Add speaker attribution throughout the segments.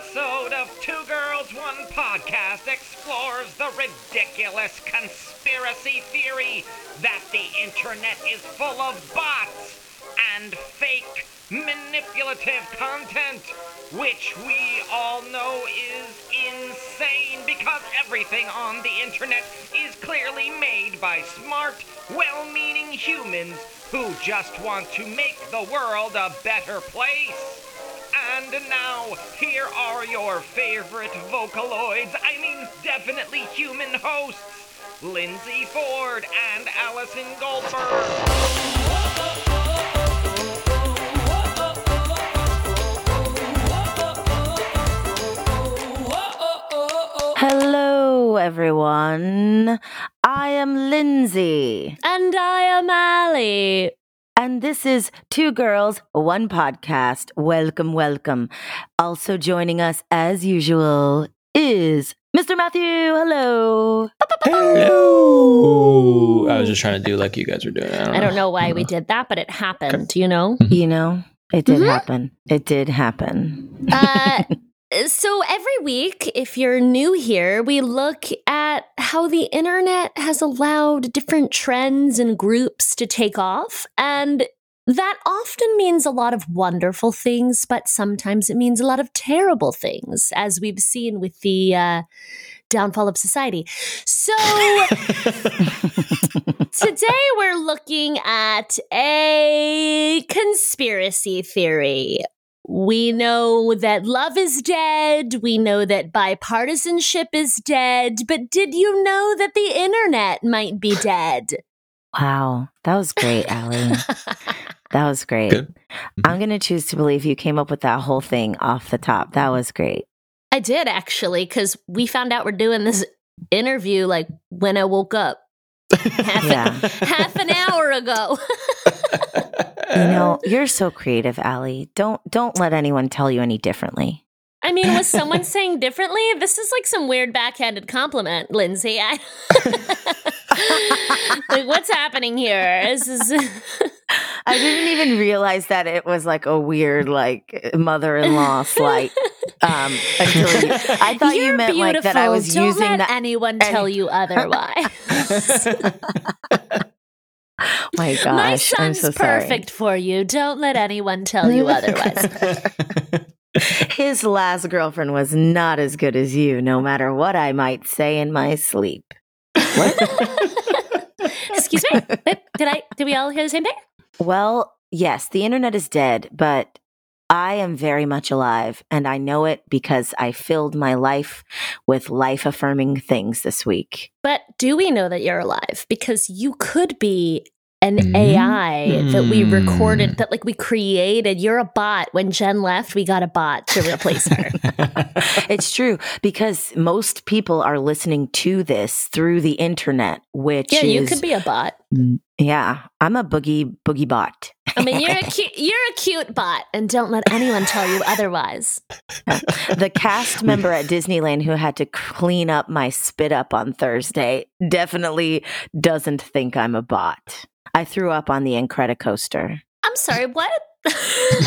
Speaker 1: episode of Two Girls, One Podcast explores the ridiculous conspiracy theory that the internet is full of bots and fake manipulative content, which we all know is insane because everything on the internet is clearly made by smart, well meaning humans who just want to make the world a better place. And now, here are your favorite Vocaloids, I mean, definitely human hosts, Lindsay Ford and Allison Goldberg.
Speaker 2: Hello, everyone. I am Lindsay,
Speaker 3: And I am Allie.
Speaker 2: And this is Two Girls, One Podcast. Welcome, welcome. Also joining us, as usual, is Mr. Matthew. Hello.
Speaker 4: Hello. I was just trying to do like you guys were doing. I don't,
Speaker 3: I don't know why we did that, but it happened, you know?
Speaker 2: You know, it did
Speaker 3: Mhm.
Speaker 2: happen. It did happen.
Speaker 3: Uh, so every week, if you're new here, we look at how the internet has allowed different trends and groups to take off. And that often means a lot of wonderful things, but sometimes it means a lot of terrible things, as we've seen with the uh, downfall of society. So today we're looking at a conspiracy theory. We know that love is dead. We know that bipartisanship is dead. But did you know that the internet might be dead?
Speaker 2: wow. That was great, Allie. That was great.
Speaker 4: Good. Mm-hmm.
Speaker 2: I'm going to choose to believe you came up with that whole thing off the top. That was great.
Speaker 3: I did actually, because we found out we're doing this interview like when I woke up half,
Speaker 2: Yeah.
Speaker 3: half an hour ago.
Speaker 2: You know, you're so creative, Allie. Don't don't let anyone tell you any differently.
Speaker 3: I mean, was someone saying differently? This is like some weird backhanded compliment, Lindsay. I, like, what's happening here? This is.
Speaker 2: I didn't even realize that it was like a weird like mother-in-law slight. Um, until you, I thought
Speaker 3: You're
Speaker 2: you meant like that I
Speaker 3: beautiful.
Speaker 2: was
Speaker 3: Don't
Speaker 2: using
Speaker 3: let
Speaker 2: that.
Speaker 3: anyone tell you otherwise.
Speaker 2: My gosh,
Speaker 3: My
Speaker 2: I'm
Speaker 3: son's
Speaker 2: so sorry.
Speaker 3: perfect for you. Don't let anyone tell you otherwise.
Speaker 2: His last girlfriend was not as good as you, no matter what I might say in my sleep. What?
Speaker 3: Excuse me. Did I? Did we all hear the same thing?
Speaker 2: Well, yes, the internet is dead, but I am very much alive, and I know it because I filled my life with life affirming things this week.
Speaker 3: But do we know that you're alive? Because you could be an
Speaker 4: Mm.
Speaker 3: AI that we recorded,
Speaker 4: Mm.
Speaker 3: that like we created. You're a bot. When Jen left, we got a bot to replace her.
Speaker 2: it's true because most people are listening to this through the internet, which
Speaker 3: yeah,
Speaker 2: is
Speaker 3: you could be a bot.
Speaker 2: yeah. I'm a boogie boogie bot.
Speaker 3: I mean, you're a cute, you're a cute bot, and don't let anyone tell you otherwise.
Speaker 2: the cast member at Disneyland who had to clean up my spit up on Thursday definitely doesn't think I'm a bot. I threw up on the Incredicoaster.
Speaker 3: I'm sorry, what?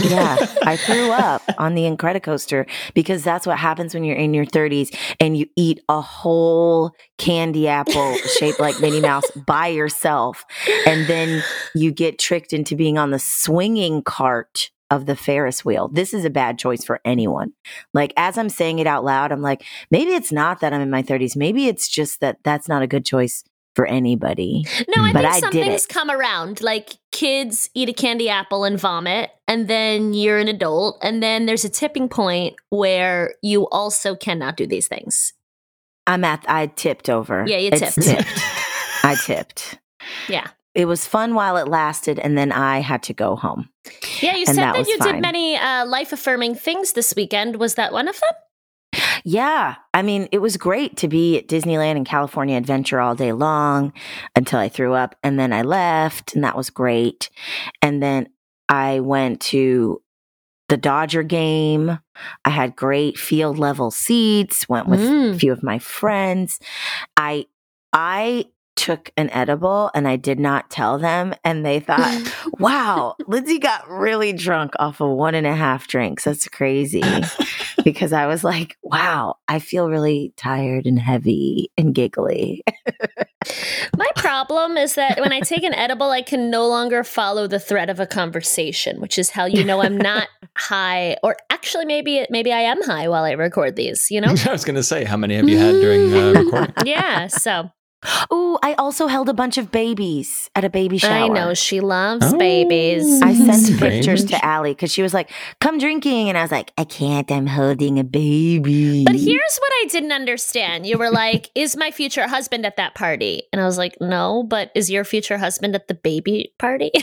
Speaker 2: Yeah, I threw up on the Incredicoaster because that's what happens when you're in your 30s and you eat a whole candy apple shaped like Minnie Mouse by yourself. And then you get tricked into being on the swinging cart of the Ferris wheel. This is a bad choice for anyone. Like, as I'm saying it out loud, I'm like, maybe it's not that I'm in my 30s. Maybe it's just that that's not a good choice for anybody.
Speaker 3: No, I
Speaker 2: But
Speaker 3: think
Speaker 2: I
Speaker 3: some things
Speaker 2: it.
Speaker 3: come around. Like kids eat a candy apple and vomit, and then you're an adult, and then there's a tipping point where you also cannot do these things.
Speaker 2: I'm at, I tipped over.
Speaker 3: Yeah, you
Speaker 2: It's
Speaker 3: tipped.
Speaker 2: tipped. I tipped.
Speaker 3: Yeah.
Speaker 2: It was fun while it lasted, and then I had to go home.
Speaker 3: Yeah, you
Speaker 2: And
Speaker 3: said
Speaker 2: that
Speaker 3: that, you
Speaker 2: fine.
Speaker 3: did many uh, life affirming things this weekend. Was that one of them?
Speaker 2: Yeah, I mean, it was great to be at Disneyland and California Adventure all day long until I threw up, and then I left, and that was great. And then I went to the Dodger game. I had great field level seats. Went with a
Speaker 3: Mm.
Speaker 2: few of my friends. I I took an edible and I did not tell them. And they thought, wow, Lindsay got really drunk off of one and a half drinks. That's crazy. because I was like, wow, I feel really tired and heavy and giggly.
Speaker 3: My problem is that when I take an edible, I can no longer follow the thread of a conversation, which is how you know I'm not high, or actually maybe maybe I am high while I record these. You know?
Speaker 4: I was going to say, how many have you had during uh, recording?
Speaker 3: yeah. So
Speaker 2: Oh, I also held a bunch of babies at a baby shower.
Speaker 3: I know she loves
Speaker 4: Oh.
Speaker 3: babies.
Speaker 2: I sent
Speaker 4: Strange.
Speaker 2: pictures to Allie because she was like, come drinking. And I was like, I can't. I'm holding a baby.
Speaker 3: But here's what I didn't understand. You were like, "Is my future husband at that party?" And I was like, "No, but is your future husband at the baby party?"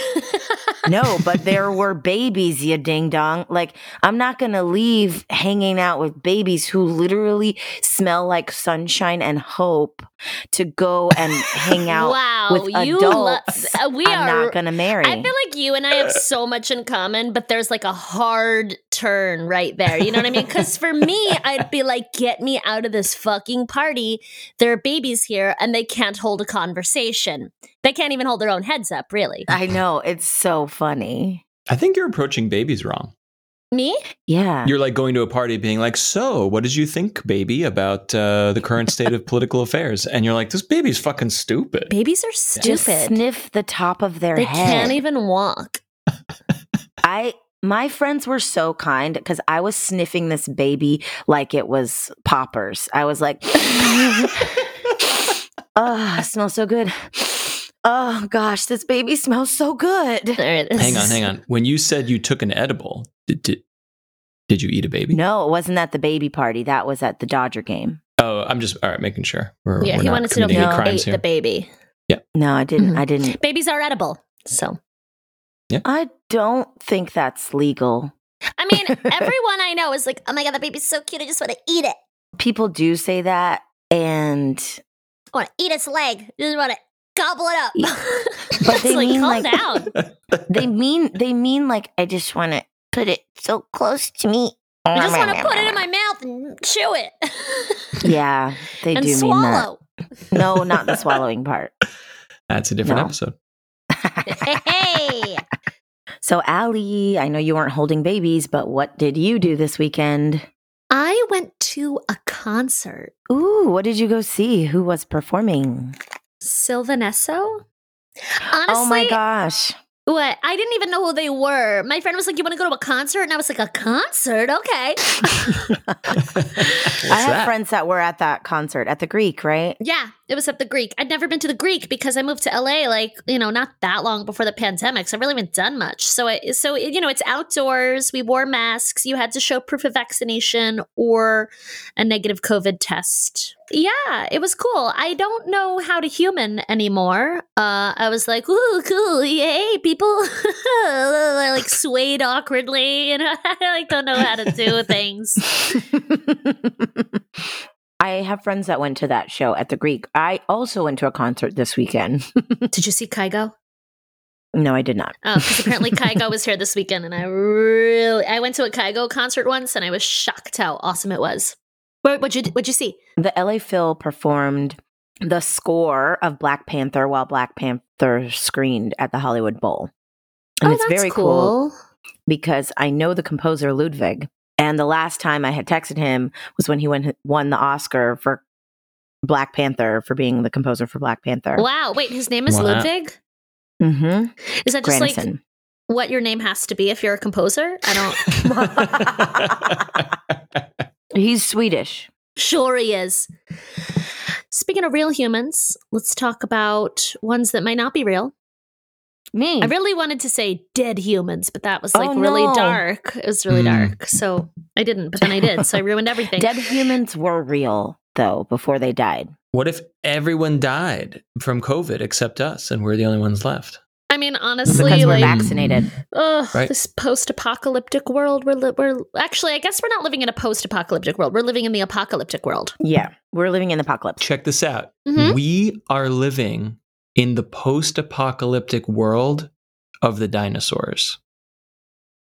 Speaker 2: no, but there were babies, you ding dong. Like, I'm not going to leave hanging out with babies who literally smell like sunshine and hope to go and hang out
Speaker 3: wow,
Speaker 2: with
Speaker 3: you lo-
Speaker 2: adults.
Speaker 3: uh, we
Speaker 2: I'm
Speaker 3: are
Speaker 2: not going to marry.
Speaker 3: I feel like you and I have so much in common, but there's like a hard turn right there. You know what I mean? Because for me, I'd be like, get me out of this fucking party. There are babies here and they can't hold a conversation. They can't even hold their own heads up, really.
Speaker 2: I know. It's so funny.
Speaker 4: I think you're approaching babies wrong.
Speaker 3: Me?
Speaker 2: Yeah.
Speaker 4: You're like going to a party being like, So, what did you think, baby, about uh, the current state of political affairs? And you're like, This baby's fucking stupid.
Speaker 3: Babies are stupid.
Speaker 2: Just
Speaker 3: stupid.
Speaker 2: sniff the top of their
Speaker 3: They
Speaker 2: head.
Speaker 3: They can't even walk.
Speaker 2: I my friends were so kind because I was sniffing this baby like it was poppers. I was like, oh, it smells so good. Oh gosh, this baby smells so good.
Speaker 3: There it is.
Speaker 4: Hang on, hang on. When you said you took an edible, did, did, did you eat a baby?
Speaker 2: No, it wasn't at the baby party. That was at the Dodger game.
Speaker 4: Oh, I'm just, all right, making sure. We're,
Speaker 3: Yeah,
Speaker 4: we're
Speaker 3: he
Speaker 4: not
Speaker 3: wanted to know if you
Speaker 2: No.
Speaker 3: ate
Speaker 4: here.
Speaker 3: the baby. Yeah.
Speaker 2: No, I didn't.
Speaker 3: Mhm.
Speaker 2: I didn't.
Speaker 3: Babies are edible. So, Yeah.
Speaker 2: I don't think that's legal.
Speaker 3: I mean, everyone I know is like, oh my God, the baby's so cute. I just want to eat it.
Speaker 2: People do say that, and
Speaker 3: I want to eat its leg. I just want to gobble it up.
Speaker 2: But they
Speaker 3: like,
Speaker 2: mean,
Speaker 3: calm
Speaker 2: like-
Speaker 3: down.
Speaker 2: they mean they mean like I just want to put it so close to me.
Speaker 3: Oh, I just want to put it in my mouth and chew it.
Speaker 2: Yeah, they
Speaker 3: and
Speaker 2: do mean
Speaker 3: swallow.
Speaker 2: that. No, not the swallowing part.
Speaker 4: That's a different
Speaker 2: No.
Speaker 4: episode.
Speaker 3: hey.
Speaker 2: So, Allie, I know you weren't holding babies, but what did you do this weekend?
Speaker 3: I went to a concert.
Speaker 2: Ooh, what did you go see? Who was performing?
Speaker 3: Sylvan Esso? Honestly,
Speaker 2: oh my gosh.
Speaker 3: What? I didn't even know who they were. My friend was like, You want to go to a concert? And I was like, A concert? Okay.
Speaker 2: I have
Speaker 4: that?
Speaker 2: friends that were at that concert at the Greek, right?
Speaker 3: Yeah, it was at the Greek. I'd never been to the Greek because I moved to LA like, you know, not that long before the pandemic. So I really haven't done much. So I, so you know, it's outdoors. We wore masks. You had to show proof of vaccination or a negative COVID test. Yeah, it was cool. I don't know how to human anymore. Uh, I was like, ooh, cool, yay, people. I like swayed awkwardly, and I like don't know how to do things.
Speaker 2: I have friends that went to that show at the Greek. I also went to a concert this weekend.
Speaker 3: Did you see Kygo?
Speaker 2: no, I did not.
Speaker 3: Oh, because apparently Kygo was here this weekend, and I really I went to a Kygo concert once, and I was shocked how awesome it was. What would you what'd you see?
Speaker 2: The LA Phil performed the score of Black Panther while Black Panther screened at the Hollywood Bowl. And
Speaker 3: oh,
Speaker 2: it's
Speaker 3: that's
Speaker 2: very cool because I know the composer Ludwig. And the last time I had texted him was when he won, won the Oscar for Black Panther for being the composer for Black Panther.
Speaker 3: Wow, wait, his name is
Speaker 4: Wow.
Speaker 3: Ludwig.
Speaker 2: Mm-hmm.
Speaker 3: Is that just like what your name has to be if you're a composer? I don't.
Speaker 2: He's Swedish.
Speaker 3: Sure, he is. Speaking of real humans, let's talk about ones that might not be real.
Speaker 2: Me.
Speaker 3: I really wanted to say dead humans, but that was like
Speaker 2: Oh,
Speaker 3: really
Speaker 2: no.
Speaker 3: dark. It was really
Speaker 4: Hmm.
Speaker 3: dark. So I didn't, but then I did. So I ruined everything.
Speaker 2: Dead humans were real, though, before they died.
Speaker 4: what if everyone died from COVID except us and we're the only ones left?
Speaker 3: I mean, honestly,
Speaker 2: Because we're
Speaker 3: like,
Speaker 2: vaccinated.
Speaker 3: ugh,
Speaker 4: Right.
Speaker 3: this post-apocalyptic world. We're li- we're actually, I guess we're not living in a post-apocalyptic world. We're living in the apocalyptic world.
Speaker 2: Yeah. We're living in the apocalypse.
Speaker 4: Check this out.
Speaker 3: Mhm.
Speaker 4: We are living in the post apocalyptic world of the dinosaurs.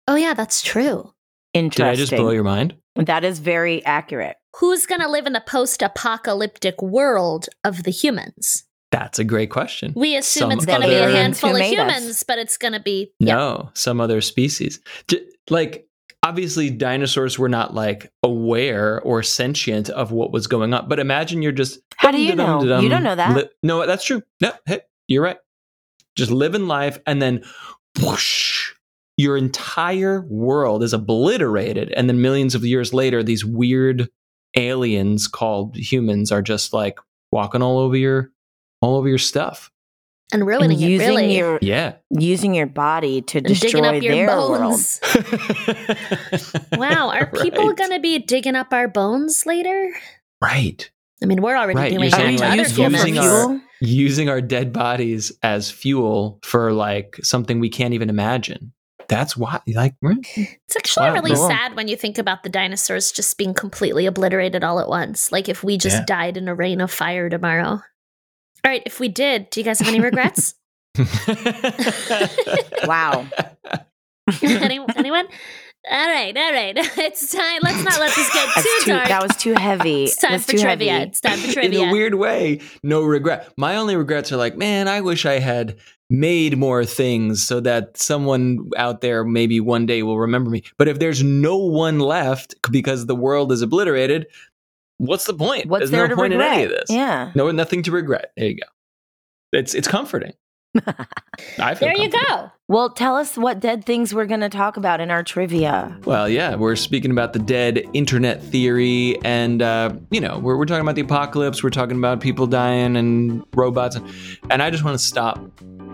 Speaker 3: Oh yeah, that's true.
Speaker 2: Interesting.
Speaker 4: Did I just blow your mind?
Speaker 2: That is very accurate.
Speaker 3: Who's gonna live in the post-apocalyptic world of the humans?
Speaker 4: That's a great question.
Speaker 3: We assume
Speaker 4: Some
Speaker 3: it's going to be a handful of
Speaker 2: made us?
Speaker 3: humans, but it's going to be yeah.
Speaker 4: No, some other species. Like obviously dinosaurs were not like aware or sentient of what was going on. But imagine you're just
Speaker 2: How do you know? You don't know that.
Speaker 4: li- no, that's true. No, hey, you're right. Just living life and then whoosh, your entire world is obliterated and then millions of years later these weird aliens called humans are just like walking all over your all over your stuff.
Speaker 3: And
Speaker 2: And
Speaker 3: ruining it
Speaker 2: using
Speaker 3: really.
Speaker 2: your
Speaker 4: Yeah.
Speaker 2: using your body to
Speaker 3: and digging
Speaker 2: destroy
Speaker 3: up your
Speaker 2: their world.
Speaker 3: bones. Wow, are people going to be digging up our bones later?
Speaker 4: Right.
Speaker 3: I mean, we're already
Speaker 4: Right,
Speaker 3: doing
Speaker 4: you're
Speaker 3: that to
Speaker 4: like,
Speaker 3: other
Speaker 2: useful for
Speaker 4: using our- using our dead bodies as fuel for like something we can't even imagine. That's why, like.
Speaker 3: It's actually
Speaker 4: Wow,
Speaker 3: really sad when you think about the dinosaurs just being completely obliterated all at once. Like if we just
Speaker 4: Yeah.
Speaker 3: died in a rain of fire tomorrow. All right, if we did, do you guys have any regrets?
Speaker 2: Wow.
Speaker 3: Any, anyone? All right, all right. It's time. Let's not let this get too,
Speaker 2: too,
Speaker 3: dark.
Speaker 2: that was too heavy.
Speaker 3: it's time
Speaker 2: That's
Speaker 3: for trivia.
Speaker 2: heavy.
Speaker 3: It's time for trivia.
Speaker 4: In a weird way, no regret. My only regrets are like, man, I wish I had made more things so that someone out there maybe one day will remember me. But if there's no one left because the world is obliterated, what's the point?
Speaker 2: What's
Speaker 4: There's
Speaker 2: there
Speaker 4: no
Speaker 2: to
Speaker 4: point
Speaker 2: regret?
Speaker 4: in any of this.
Speaker 2: Yeah.
Speaker 4: No, nothing to regret. There you go. It's it's comforting. I feel
Speaker 3: there you go.
Speaker 2: Well, tell us what dead things we're going to talk about in our trivia.
Speaker 4: Well, yeah, we're speaking about the dead internet theory, and uh, you know, we're, we're talking about the apocalypse. We're talking about people dying and robots, and I just want to stop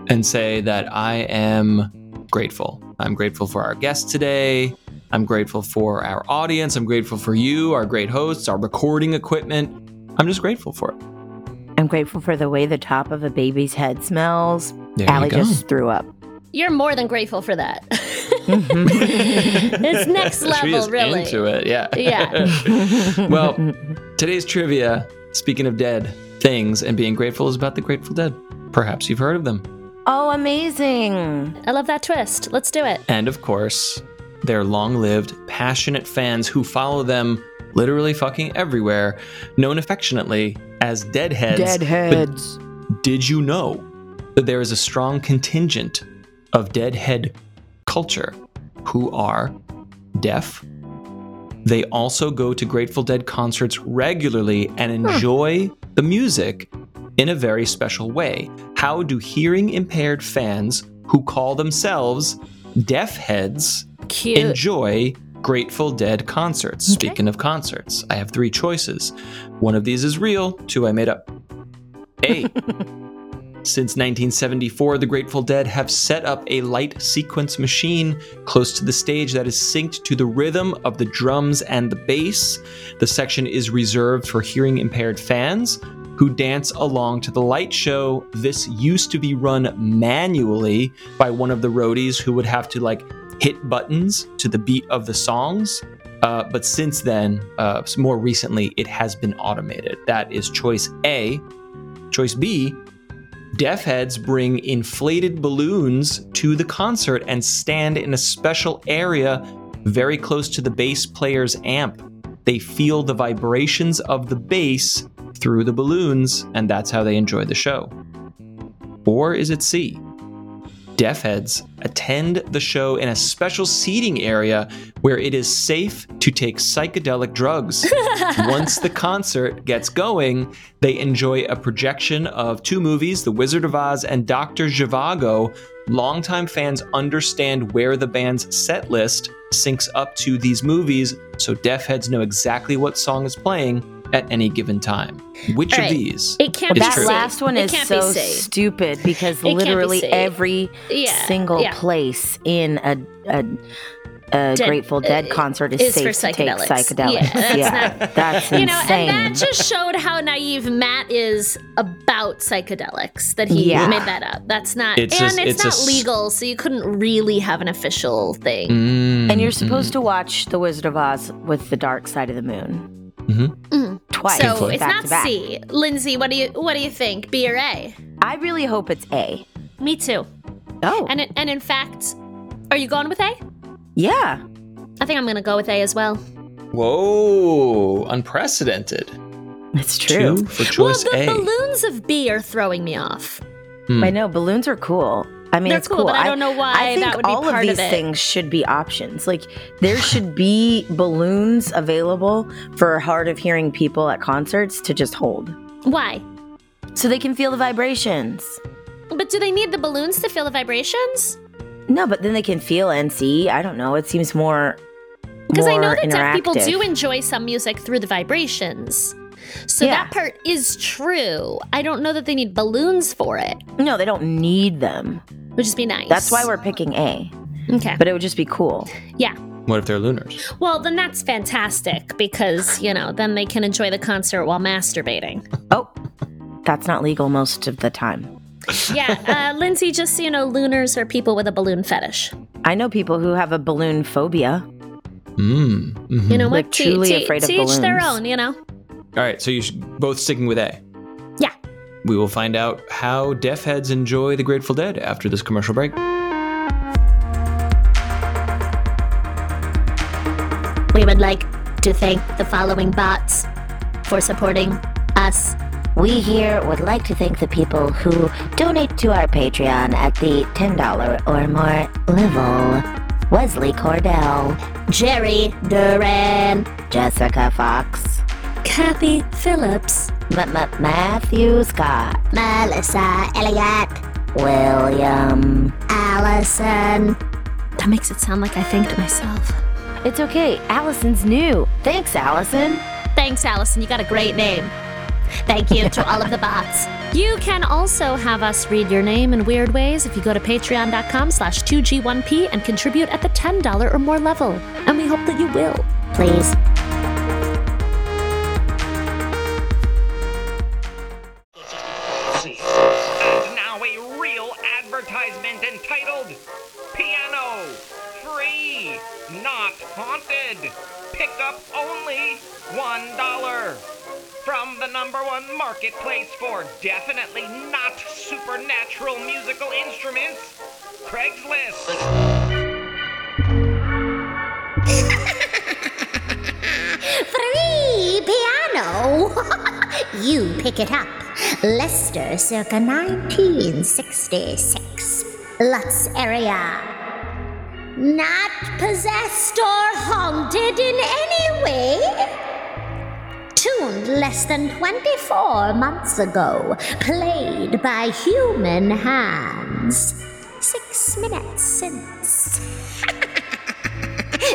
Speaker 4: and say that I am grateful. I'm grateful for our guest today. I'm grateful for our audience. I'm grateful for you, our great hosts, our recording equipment. I'm just grateful for it.
Speaker 2: I'm grateful for the way the top of a baby's head smells.
Speaker 4: There
Speaker 2: Allie just threw up.
Speaker 3: You're more than grateful for that.
Speaker 2: Mm-hmm.
Speaker 3: it's next
Speaker 4: she
Speaker 3: level,
Speaker 4: is
Speaker 3: really.
Speaker 4: into it. Yeah.
Speaker 3: Yeah.
Speaker 4: Well, Today's trivia, speaking of dead things and being grateful, is about the Grateful Dead. Perhaps you've heard of them.
Speaker 2: oh, amazing.
Speaker 3: I love that twist. Let's do it.
Speaker 4: And of course, they're long lived, passionate fans who follow them literally fucking everywhere, known affectionately as Deadheads.
Speaker 2: Deadheads.
Speaker 4: Did you know that there is a strong contingent of Deadhead culture who are deaf? They also go to Grateful Dead concerts regularly and enjoy the music in a very special way. How do hearing impaired fans who call themselves deaf heads
Speaker 3: Cute.
Speaker 4: enjoy Grateful Dead concerts. Speaking of concerts, I have three choices. One of these is real, two I made up. A. Since 1974, the Grateful Dead have set up a light sequence machine close to the stage that is synced to the rhythm of the drums and the bass. The section is reserved for hearing impaired fans who dance along to the light show. This used to be run manually by one of the roadies who would have to like hit buttons to the beat of the songs. Uh, but since then, uh, more recently, it has been automated. That is choice A. Choice B Deaf heads bring inflated balloons to the concert and stand in a special area very close to the bass player's amp. They feel the vibrations of the bass through the balloons, and that's how they enjoy the show. Or is it C? Deaf heads attend the show in a special seating area where it is safe to take psychedelic drugs. Once the concert gets going, they enjoy a projection of two movies, The Wizard of Oz and Dr. Zhivago. Longtime fans understand where the band's set list syncs up to these movies, so deaf heads know exactly what song is playing at any given time. Which
Speaker 3: All
Speaker 4: of these?
Speaker 3: It can't
Speaker 4: It's
Speaker 3: be
Speaker 2: that
Speaker 4: true.
Speaker 3: C.
Speaker 2: last one
Speaker 3: It
Speaker 2: is
Speaker 3: can't
Speaker 2: so
Speaker 3: be C.
Speaker 2: stupid because
Speaker 3: can't be
Speaker 2: literally every
Speaker 3: Yeah,
Speaker 2: single
Speaker 3: yeah.
Speaker 2: place in a a, a
Speaker 3: Dead-
Speaker 2: Grateful Dead
Speaker 3: uh,
Speaker 2: concert is,
Speaker 3: is
Speaker 2: safe
Speaker 3: for
Speaker 2: to take
Speaker 3: psychedelics.
Speaker 2: psychedelics.
Speaker 3: Yeah, that's
Speaker 2: Yeah,
Speaker 3: not-
Speaker 2: that's
Speaker 3: You know,
Speaker 2: insane.
Speaker 3: and that just showed how naive Matt is about psychedelics. That he
Speaker 2: Yeah.
Speaker 3: made that up. That's not,
Speaker 4: It's
Speaker 3: and
Speaker 4: a-
Speaker 3: it's,
Speaker 4: it's
Speaker 3: not
Speaker 4: s-
Speaker 3: legal, so you couldn't really have an official thing.
Speaker 4: Mm,
Speaker 2: and you're supposed to watch The Wizard of Oz with the Dark Side of the Moon
Speaker 4: Mhm.
Speaker 3: Mm.
Speaker 2: twice.
Speaker 3: So it's
Speaker 2: to
Speaker 3: not. C. Lindsay, what do you what do you think? B or A?
Speaker 2: I really hope it's A.
Speaker 3: Me too.
Speaker 2: Oh,
Speaker 3: And it, and in fact, are you going with A?
Speaker 2: yeah.
Speaker 3: I think I'm going to go with A as well.
Speaker 4: Whoa, unprecedented.
Speaker 2: It's true.
Speaker 4: Two for
Speaker 3: Well, the
Speaker 4: A.
Speaker 3: balloons of B are throwing me off.
Speaker 4: Hmm.
Speaker 2: I know balloons are cool. I mean,
Speaker 3: They're
Speaker 2: it's
Speaker 3: cool, but I don't know why
Speaker 2: I think
Speaker 3: that would be
Speaker 2: all
Speaker 3: part
Speaker 2: of
Speaker 3: of
Speaker 2: these
Speaker 3: it.
Speaker 2: things should be options. Like there should be balloons available for hard of hearing people at concerts to just hold,
Speaker 3: Why?
Speaker 2: so they can feel the vibrations.
Speaker 3: But do they need the balloons to feel the vibrations?
Speaker 2: No, but then they can feel and see. I don't know. It seems more
Speaker 3: Because I know that deaf people do enjoy some music through the vibrations. So
Speaker 2: Yeah.
Speaker 3: that part is true. I don't know that they need balloons for it.
Speaker 2: No, they don't need them.
Speaker 3: Would just be nice.
Speaker 2: That's why we're picking A.
Speaker 3: okay.
Speaker 2: But it would just be cool.
Speaker 3: Yeah.
Speaker 4: What if they're looners?
Speaker 3: Well, then that's fantastic because you know then they can enjoy the concert while masturbating.
Speaker 2: Oh, that's not legal most of the time.
Speaker 3: Yeah, uh, Lindsay. Just so you know, looners are people with a balloon fetish.
Speaker 2: I know people who have a balloon phobia.
Speaker 4: Mm. mhm.
Speaker 3: You know what?
Speaker 2: Like, truly
Speaker 3: to,
Speaker 2: afraid of
Speaker 3: to each their own. You know.
Speaker 4: All right, so you're both sticking with A.
Speaker 3: Yeah.
Speaker 4: We will find out how deaf heads enjoy the Grateful Dead after this commercial break.
Speaker 5: We would like to thank the following bots for supporting us. We here would like to thank the people who donate to our Patreon at the $10 or more level. Wesley Cordell, Jerry Duran, Jessica Fox,
Speaker 3: Kathy Phillips.
Speaker 5: M- M- Matthew Scott, Melissa Elliott, William, Allison,
Speaker 3: That makes it sound like I thanked myself.
Speaker 2: It's okay. Allison's new. Thanks, Allison.
Speaker 3: Thanks, Allison. You got a great name.
Speaker 5: Thank you to all of the bots.
Speaker 3: You can also have us read your name in weird ways if you go to patreon.com slash 2G1P and contribute at the $10 or more level. And we hope that you will.
Speaker 5: Please.
Speaker 1: Number one marketplace for definitely not supernatural musical instruments, Craigslist.
Speaker 5: Free piano! you pick it up. Lester circa 1966. Lutz area. Not possessed or haunted in any way. Less than 24 months ago. Played by human hands. Six minutes since.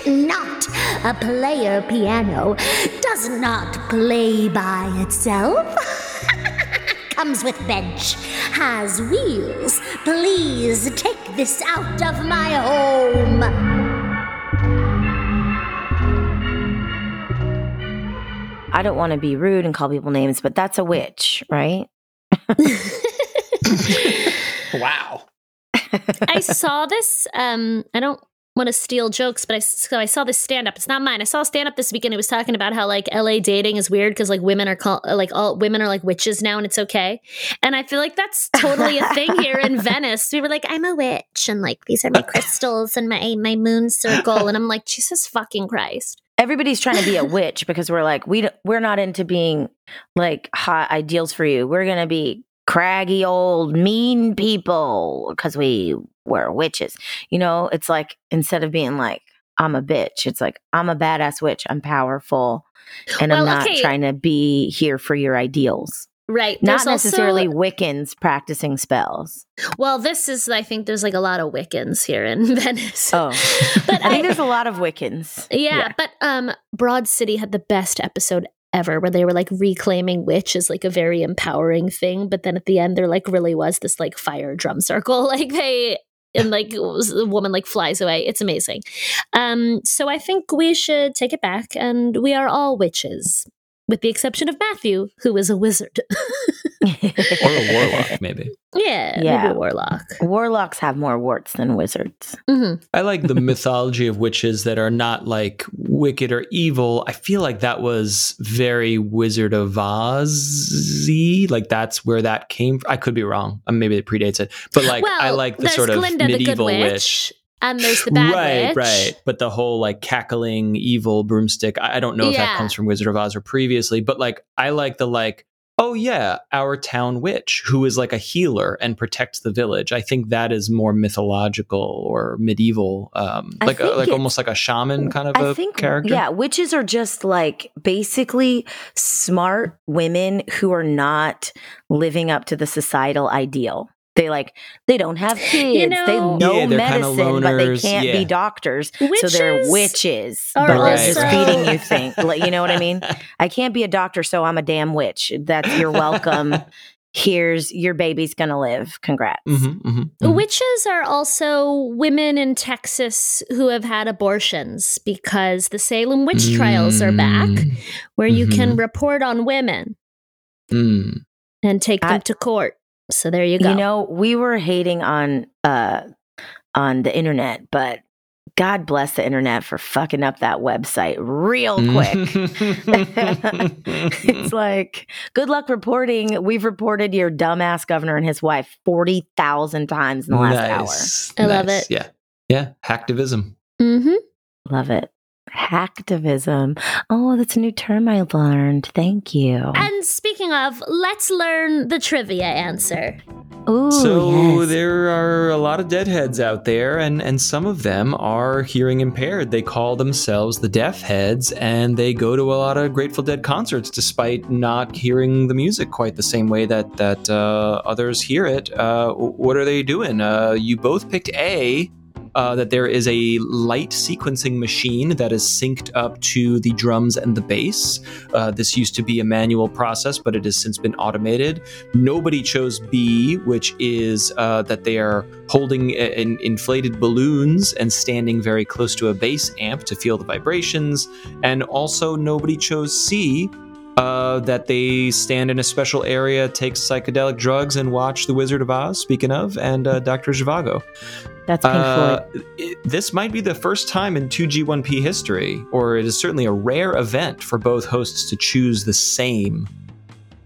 Speaker 5: not a player piano does not play by itself. Comes with bench, has wheels. Please take this out of my home.
Speaker 2: I don't want to be rude and call people names, but that's a witch, right?
Speaker 4: Wow.
Speaker 3: I saw this. Um, I don't want to steal jokes, but I so I saw this stand up. It's not mine. I saw a stand up this weekend. It was talking about how like LA dating is weird because like women are called like all women are like witches now, and it's okay. And I feel like that's totally a thing here in Venice. We were like, I'm a witch, and like these are my crystals and my my moon circle, and I'm like, Jesus fucking Christ.
Speaker 2: Everybody's trying to be a witch because we're like we we're not into being like hot ideals for you. We're gonna be craggy old mean people because we were witches. You know, it's like instead of being like I'm a bitch, it's like I'm a badass witch. I'm powerful, and I'm not
Speaker 3: okay.
Speaker 2: trying to be here for your ideals.
Speaker 3: Right.
Speaker 2: Not
Speaker 3: There's also-
Speaker 2: necessarily Wiccans practicing spells.
Speaker 3: well, this is. I think there's like a lot of Wiccans here in Venice.
Speaker 2: Oh,
Speaker 3: but
Speaker 2: I think there's a lot of Wiccans.
Speaker 3: Yeah, but um Broad City had the best episode ever where they were like reclaiming witch as like a very empowering thing, but then at the end there like really was this like fire drum circle. Like they and like the woman like flies away. It's amazing. Um so I think we should take it back and we are all witches. With the exception of Matthew, who is a wizard.
Speaker 4: Or a warlock, maybe.
Speaker 3: yeah,
Speaker 2: Yeah.
Speaker 3: maybe a warlock.
Speaker 2: Warlocks have more warts than wizards.
Speaker 3: hmm
Speaker 4: I like the mythology of witches that are not like wicked or evil. I feel like that was very Wizard of Oz Like that's where that came from. I could be wrong. Uh, Maybe it predates it. But like
Speaker 3: well,
Speaker 4: I like the sort of
Speaker 3: Glinda, the
Speaker 4: medieval
Speaker 3: witch.
Speaker 4: witch.
Speaker 3: And there's the bad
Speaker 4: right,
Speaker 3: witch.
Speaker 4: right. But the whole like cackling evil broomstick, I, I don't know if
Speaker 3: Yeah.
Speaker 4: that comes from Wizard of Oz or previously, but like I like the like, oh yeah, our town witch who is like a healer and protects the village. I think that is more mythological or medieval, um, like a, like almost like a shaman kind of a
Speaker 2: I think,
Speaker 4: character.
Speaker 2: yeah, witches are just like basically smart women who are not living up to the societal ideal. They like they don't have kids.
Speaker 3: know-
Speaker 2: they know
Speaker 4: Yeah, they're kinda
Speaker 2: medicine, but they can't be
Speaker 4: yeah.
Speaker 2: doctors. So they're
Speaker 3: Witches
Speaker 2: witches,
Speaker 3: are
Speaker 2: but they're just feeding you think. You know what I mean? I can't be a doctor, so I'm a damn witch. That's you're welcome. Here's your baby's gonna live. Congrats.
Speaker 4: Mhm, mhm, mhm.
Speaker 3: Witches are also women in Texas who have had abortions because the Salem witch trials are back,
Speaker 4: Mm,
Speaker 3: where you can
Speaker 4: Mhm.
Speaker 3: report on women
Speaker 4: mm.
Speaker 3: and take them
Speaker 2: I-
Speaker 3: to court. So there you go.
Speaker 2: You know, we were hating on uh on the internet, but God bless the internet for fucking up that website real quick. it's like, good luck reporting. We've reported your dumbass governor and his wife 40,000 times in the last hour.
Speaker 4: Nice,
Speaker 3: I love it.
Speaker 4: Yeah, yeah. Hacktivism.
Speaker 2: Mm-hmm. Love it. Hacktivism. Oh, that's a new term I learned. Thank you.
Speaker 3: And speaking of, let's learn the trivia answer.
Speaker 2: Ooh,
Speaker 4: so
Speaker 2: yes.
Speaker 4: there are a lot of deadheads out there, and and some of them are hearing impaired. They call themselves the deaf heads, and they go to a lot of Grateful Dead concerts despite not hearing the music quite the same way that that uh, others hear it. Uh, what are they doing? Uh, you both picked A. Uh, that there is a light sequencing machine that is synced up to the drums and the bass. Uh, this used to be a manual process, but it has since been automated. Nobody chose B, which is uh, that they are holding in inflated balloons and standing very close to a bass amp to feel the vibrations. And also, nobody chose C, uh, that they stand in a special area, take psychedelic drugs, and watch The Wizard of Oz, speaking of, and uh, Dr. Zhivago.
Speaker 2: That's Pink
Speaker 4: Uh,
Speaker 2: Floyd.
Speaker 4: it- this might be the first time in 2G1P history, or it is certainly a rare event for both hosts to choose the same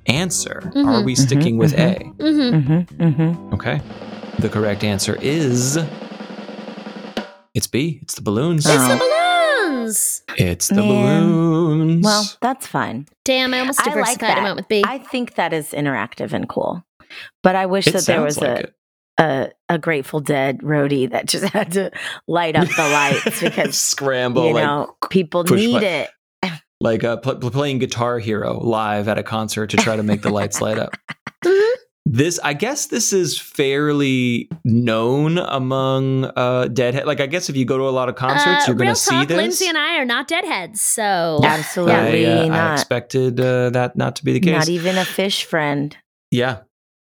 Speaker 4: answer. Are
Speaker 3: Mhm.
Speaker 4: we sticking with
Speaker 2: mhm.
Speaker 4: A?
Speaker 3: hmm
Speaker 2: Mm-hmm, mm-hmm.
Speaker 4: Okay. The correct answer is it's B. It's the balloons.
Speaker 2: Oh.
Speaker 3: It's the balloons.
Speaker 4: It's the
Speaker 2: Man.
Speaker 4: balloons.
Speaker 2: Well, that's fine.
Speaker 3: Damn, I almost
Speaker 2: I like
Speaker 3: diversified. I
Speaker 2: that.
Speaker 3: went with B.
Speaker 2: I think that is interactive and cool. But I wish
Speaker 4: it
Speaker 2: that there was
Speaker 4: like
Speaker 2: a,
Speaker 4: it.
Speaker 2: A a Grateful Dead roadie that just had to light up the lights because
Speaker 4: scramble
Speaker 2: you
Speaker 4: like
Speaker 2: know people need
Speaker 4: button.
Speaker 2: it.
Speaker 4: like uh, pl- pl- playing Guitar Hero live at a concert to try to make the lights light up.
Speaker 3: Mhm.
Speaker 4: This, I guess, this is fairly known among uh, deadhead. Like, I guess if you go to a lot of concerts,
Speaker 3: Uh,
Speaker 4: you're going to see this.
Speaker 3: Lindsay and I are not deadheads, so
Speaker 2: Absolutely
Speaker 4: I, uh, I
Speaker 2: not.
Speaker 4: expected uh, that not to be the case.
Speaker 2: Not even a fish friend.
Speaker 4: Yeah.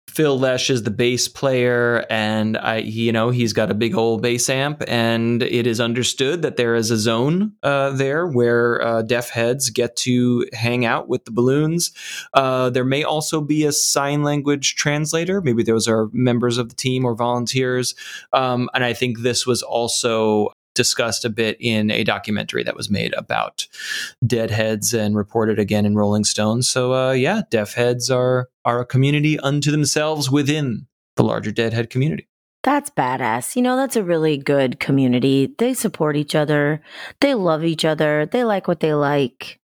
Speaker 4: Phil Lesh is the bass player, and I, you know, he's got a big old bass amp, and it is understood that there is a zone uh, there where uh, deaf heads get to hang out with the balloons. Uh, there may also be a sign language translator. Maybe those are members of the team or volunteers. Um, and I think this was also discussed a bit in a documentary that was made about deadheads and reported again in Rolling Stone. So uh, yeah, deafheads are are a community unto themselves within the larger deadhead community.
Speaker 2: That's badass. You know, that's a really good community. They support each other. They love each other. They like what they like.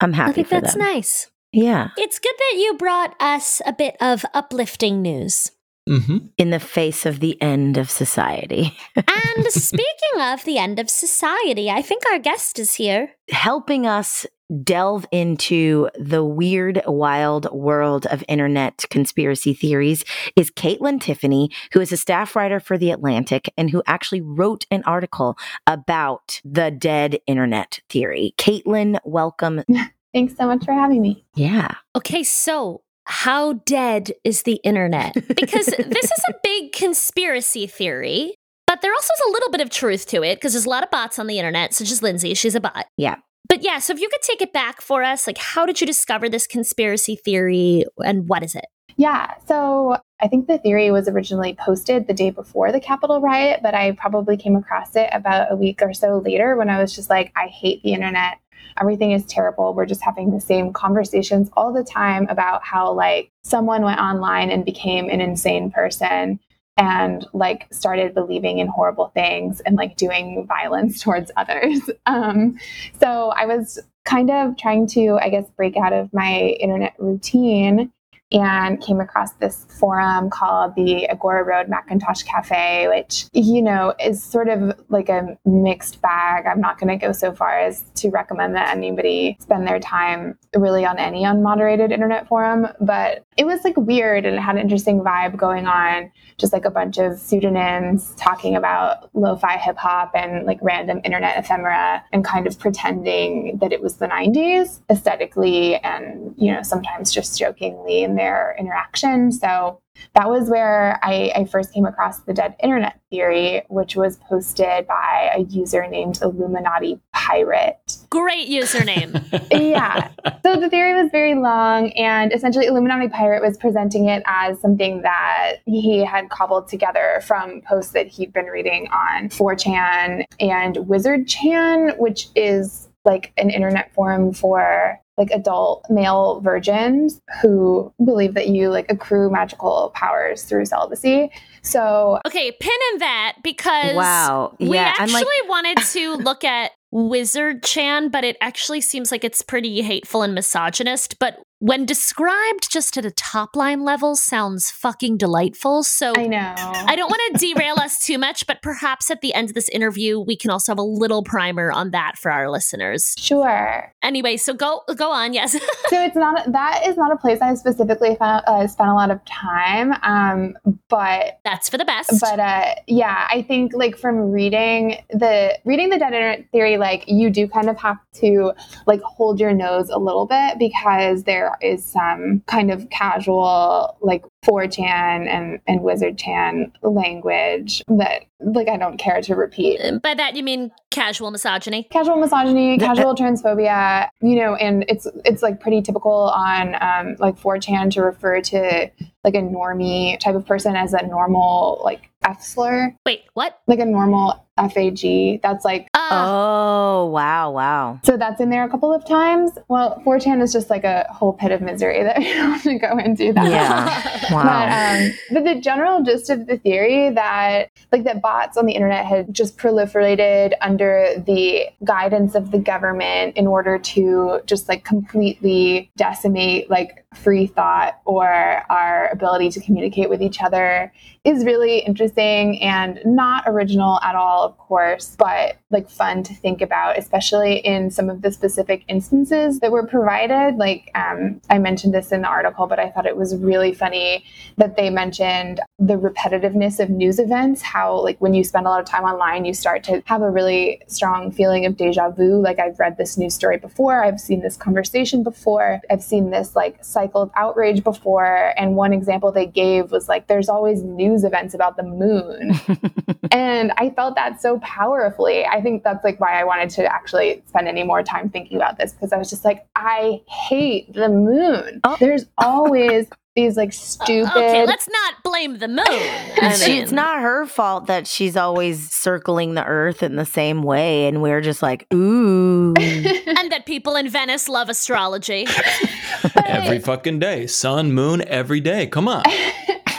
Speaker 2: I'm happy
Speaker 3: I think
Speaker 2: for
Speaker 3: that's
Speaker 2: them.
Speaker 3: nice.
Speaker 2: Yeah.
Speaker 3: It's good that you brought us a bit of uplifting news.
Speaker 4: Mm-hmm.
Speaker 2: In the face of the end of society.
Speaker 3: And speaking of the end of society, I think our guest is here.
Speaker 2: helping us delve into the weird, wild world of internet conspiracy theories is Kaitlyn Tiffany, who is a staff writer for The Atlantic and who actually wrote an article about the dead internet theory. Caitlin, welcome.
Speaker 6: Thanks so much for having me.
Speaker 2: Yeah.
Speaker 3: Okay, so how dead is the internet? Because this is a big conspiracy theory, but there also is a little bit of truth to it because there's a lot of bots on the internet, such as Lindsay. She's a bot.
Speaker 2: Yeah.
Speaker 3: But yeah, so if you could take it back for us, like how did you discover this conspiracy theory and what is it?
Speaker 6: Yeah, so I think the theory was originally posted the day before the Capitol riot, but I probably came across it about a week or so later when I was just like, I hate the internet. Everything is terrible. We're just having the same conversations all the time about how, like, someone went online and became an insane person. and like started believing in horrible things and like doing violence towards others. Um, so I was kind of trying to, I guess, break out of my internet routine and came across this forum called the Agora Road Macintosh Cafe, which, you know, is sort of like a mixed bag. I'm not going to go so far as to recommend that anybody spend their time really on any unmoderated internet forum, but it was like weird and it had an interesting vibe going on. Just like a bunch of pseudonyms talking about lo fi hip hop and like random internet ephemera and kind of pretending that it was the 90s aesthetically and, you know, sometimes just jokingly in their interaction. So that was where I, I, first came across the dead internet theory, which was posted by a user named Illuminati Pirate.
Speaker 3: Great username.
Speaker 6: yeah. So the theory was very long, and essentially, Illuminati Pirate was presenting it as something that he had cobbled together from posts that he'd been reading on 4chan and Wizard Chan, which is like an internet forum for like adult male virgins who believe that you like accrue magical powers through celibacy. So
Speaker 3: okay, pin in that because
Speaker 2: wow,
Speaker 3: we actually
Speaker 2: like-
Speaker 3: wanted to look at Wizard Chan, but it actually seems like it's pretty hateful and misogynist. But when described just at a top line level sounds fucking delightful. So
Speaker 6: I know.
Speaker 3: I don't want to derail us too much, but perhaps at the end of this interview we can also have a little primer on that for our listeners.
Speaker 6: Sure.
Speaker 3: Anyway, so go go on. Yes.
Speaker 6: so it's not that is not a place I specifically found, uh, spent a lot of time, um, but
Speaker 3: that's for the best.
Speaker 6: But uh, yeah, I think like from reading the reading the dead internet theory, like you do kind of have to like hold your nose a little bit because there is some kind of casual like 4chan and, and Wizard Chan language that like I don't care to repeat.
Speaker 3: By that you mean casual misogyny?
Speaker 6: Casual misogyny, casual transphobia, you know, and it's it's like pretty typical on um, like 4chan to refer to like a normie type of person as a normal like F slur.
Speaker 3: Wait, what?
Speaker 6: Like a normal FAG. That's like
Speaker 3: uh,
Speaker 2: Oh wow, wow.
Speaker 6: So that's in there a couple of times. Well, 4chan is just like a whole pit of misery that you don't want to go into that.
Speaker 2: Yeah. wow.
Speaker 6: But, um, but the general gist of the theory that like that bots on the internet had just proliferated under the guidance of the government in order to just like completely decimate like free thought or our ability to communicate with each other is really interesting and not original at all, of course, but like fun to think about, especially in some of the specific instances that were provided. Like um, I mentioned this in the article, but I thought it was really funny that they mentioned the repetitiveness of news events, how like when you spend a lot of time online, you start to have a really strong feeling of deja vu. Like I've read this news story before, I've seen this conversation before, I've seen this like cycle of outrage before. And one example they gave was like, there's always news events about the moon. and I felt that so powerfully. I think that's like why I wanted to actually spend any more time thinking about this because I was just like, I hate the moon.
Speaker 2: Oh.
Speaker 6: There's always these like stupid.
Speaker 3: Okay, let's not blame the moon. I
Speaker 2: She-
Speaker 3: mean,
Speaker 2: it's not her fault that she's always circling the earth in the same way, and we're just like, ooh.
Speaker 3: and that people in Venice love astrology.
Speaker 4: Every fucking day. Sun, moon, every day. Come on.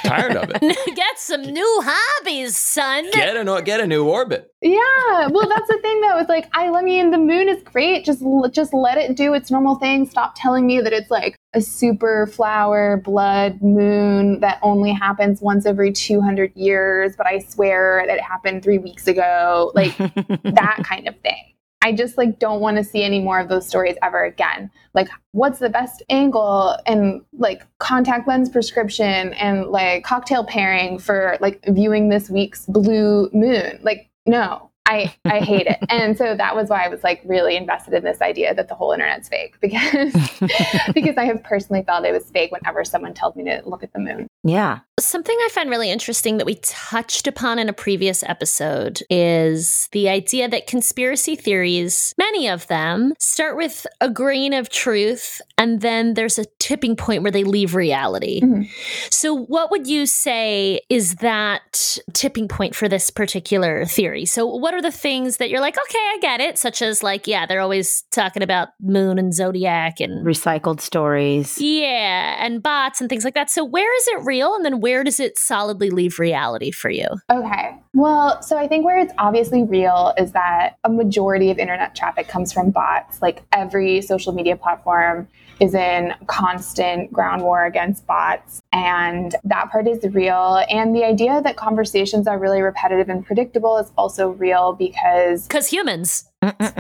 Speaker 4: Tired of it.
Speaker 3: Get some new hobbies, son.
Speaker 4: Get a, get a new orbit.
Speaker 6: Yeah, well, that's the thing though. It's like I, I mean, the moon is great. Just, l- just let it do its normal thing. Stop telling me that it's like a super flower blood moon that only happens once every two hundred years. But I swear that it happened three weeks ago. Like that kind of thing. I just like don't want to see any more of those stories ever again. Like what's the best angle and like contact lens prescription and like cocktail pairing for like viewing this week's blue moon. Like no. I, I hate it. And so that was why I was like really invested in this idea that the whole internet's fake because because I have personally felt it was fake whenever someone told me to look at the moon.
Speaker 2: yeah.
Speaker 3: Something I find really interesting that we touched upon in a previous episode is the idea that conspiracy theories, many of them, start with a grain of truth and then there's a tipping point where they leave reality.
Speaker 6: Mhm.
Speaker 3: So, what would you say is that tipping point for this particular theory? So, what are the things that you're like, okay, I get it, such as like, yeah, they're always talking about moon and zodiac and
Speaker 2: Recycled stories.
Speaker 3: yeah, and bots and things like that. So, where is it real and then where does it solidly leave reality for you?
Speaker 6: Okay. Well, so I think where it's obviously real is that a majority of internet traffic comes from bots. Like every social media platform is in constant ground war against bots. And that part is real. And the idea that conversations are really repetitive and predictable is also real because.
Speaker 3: Because humans.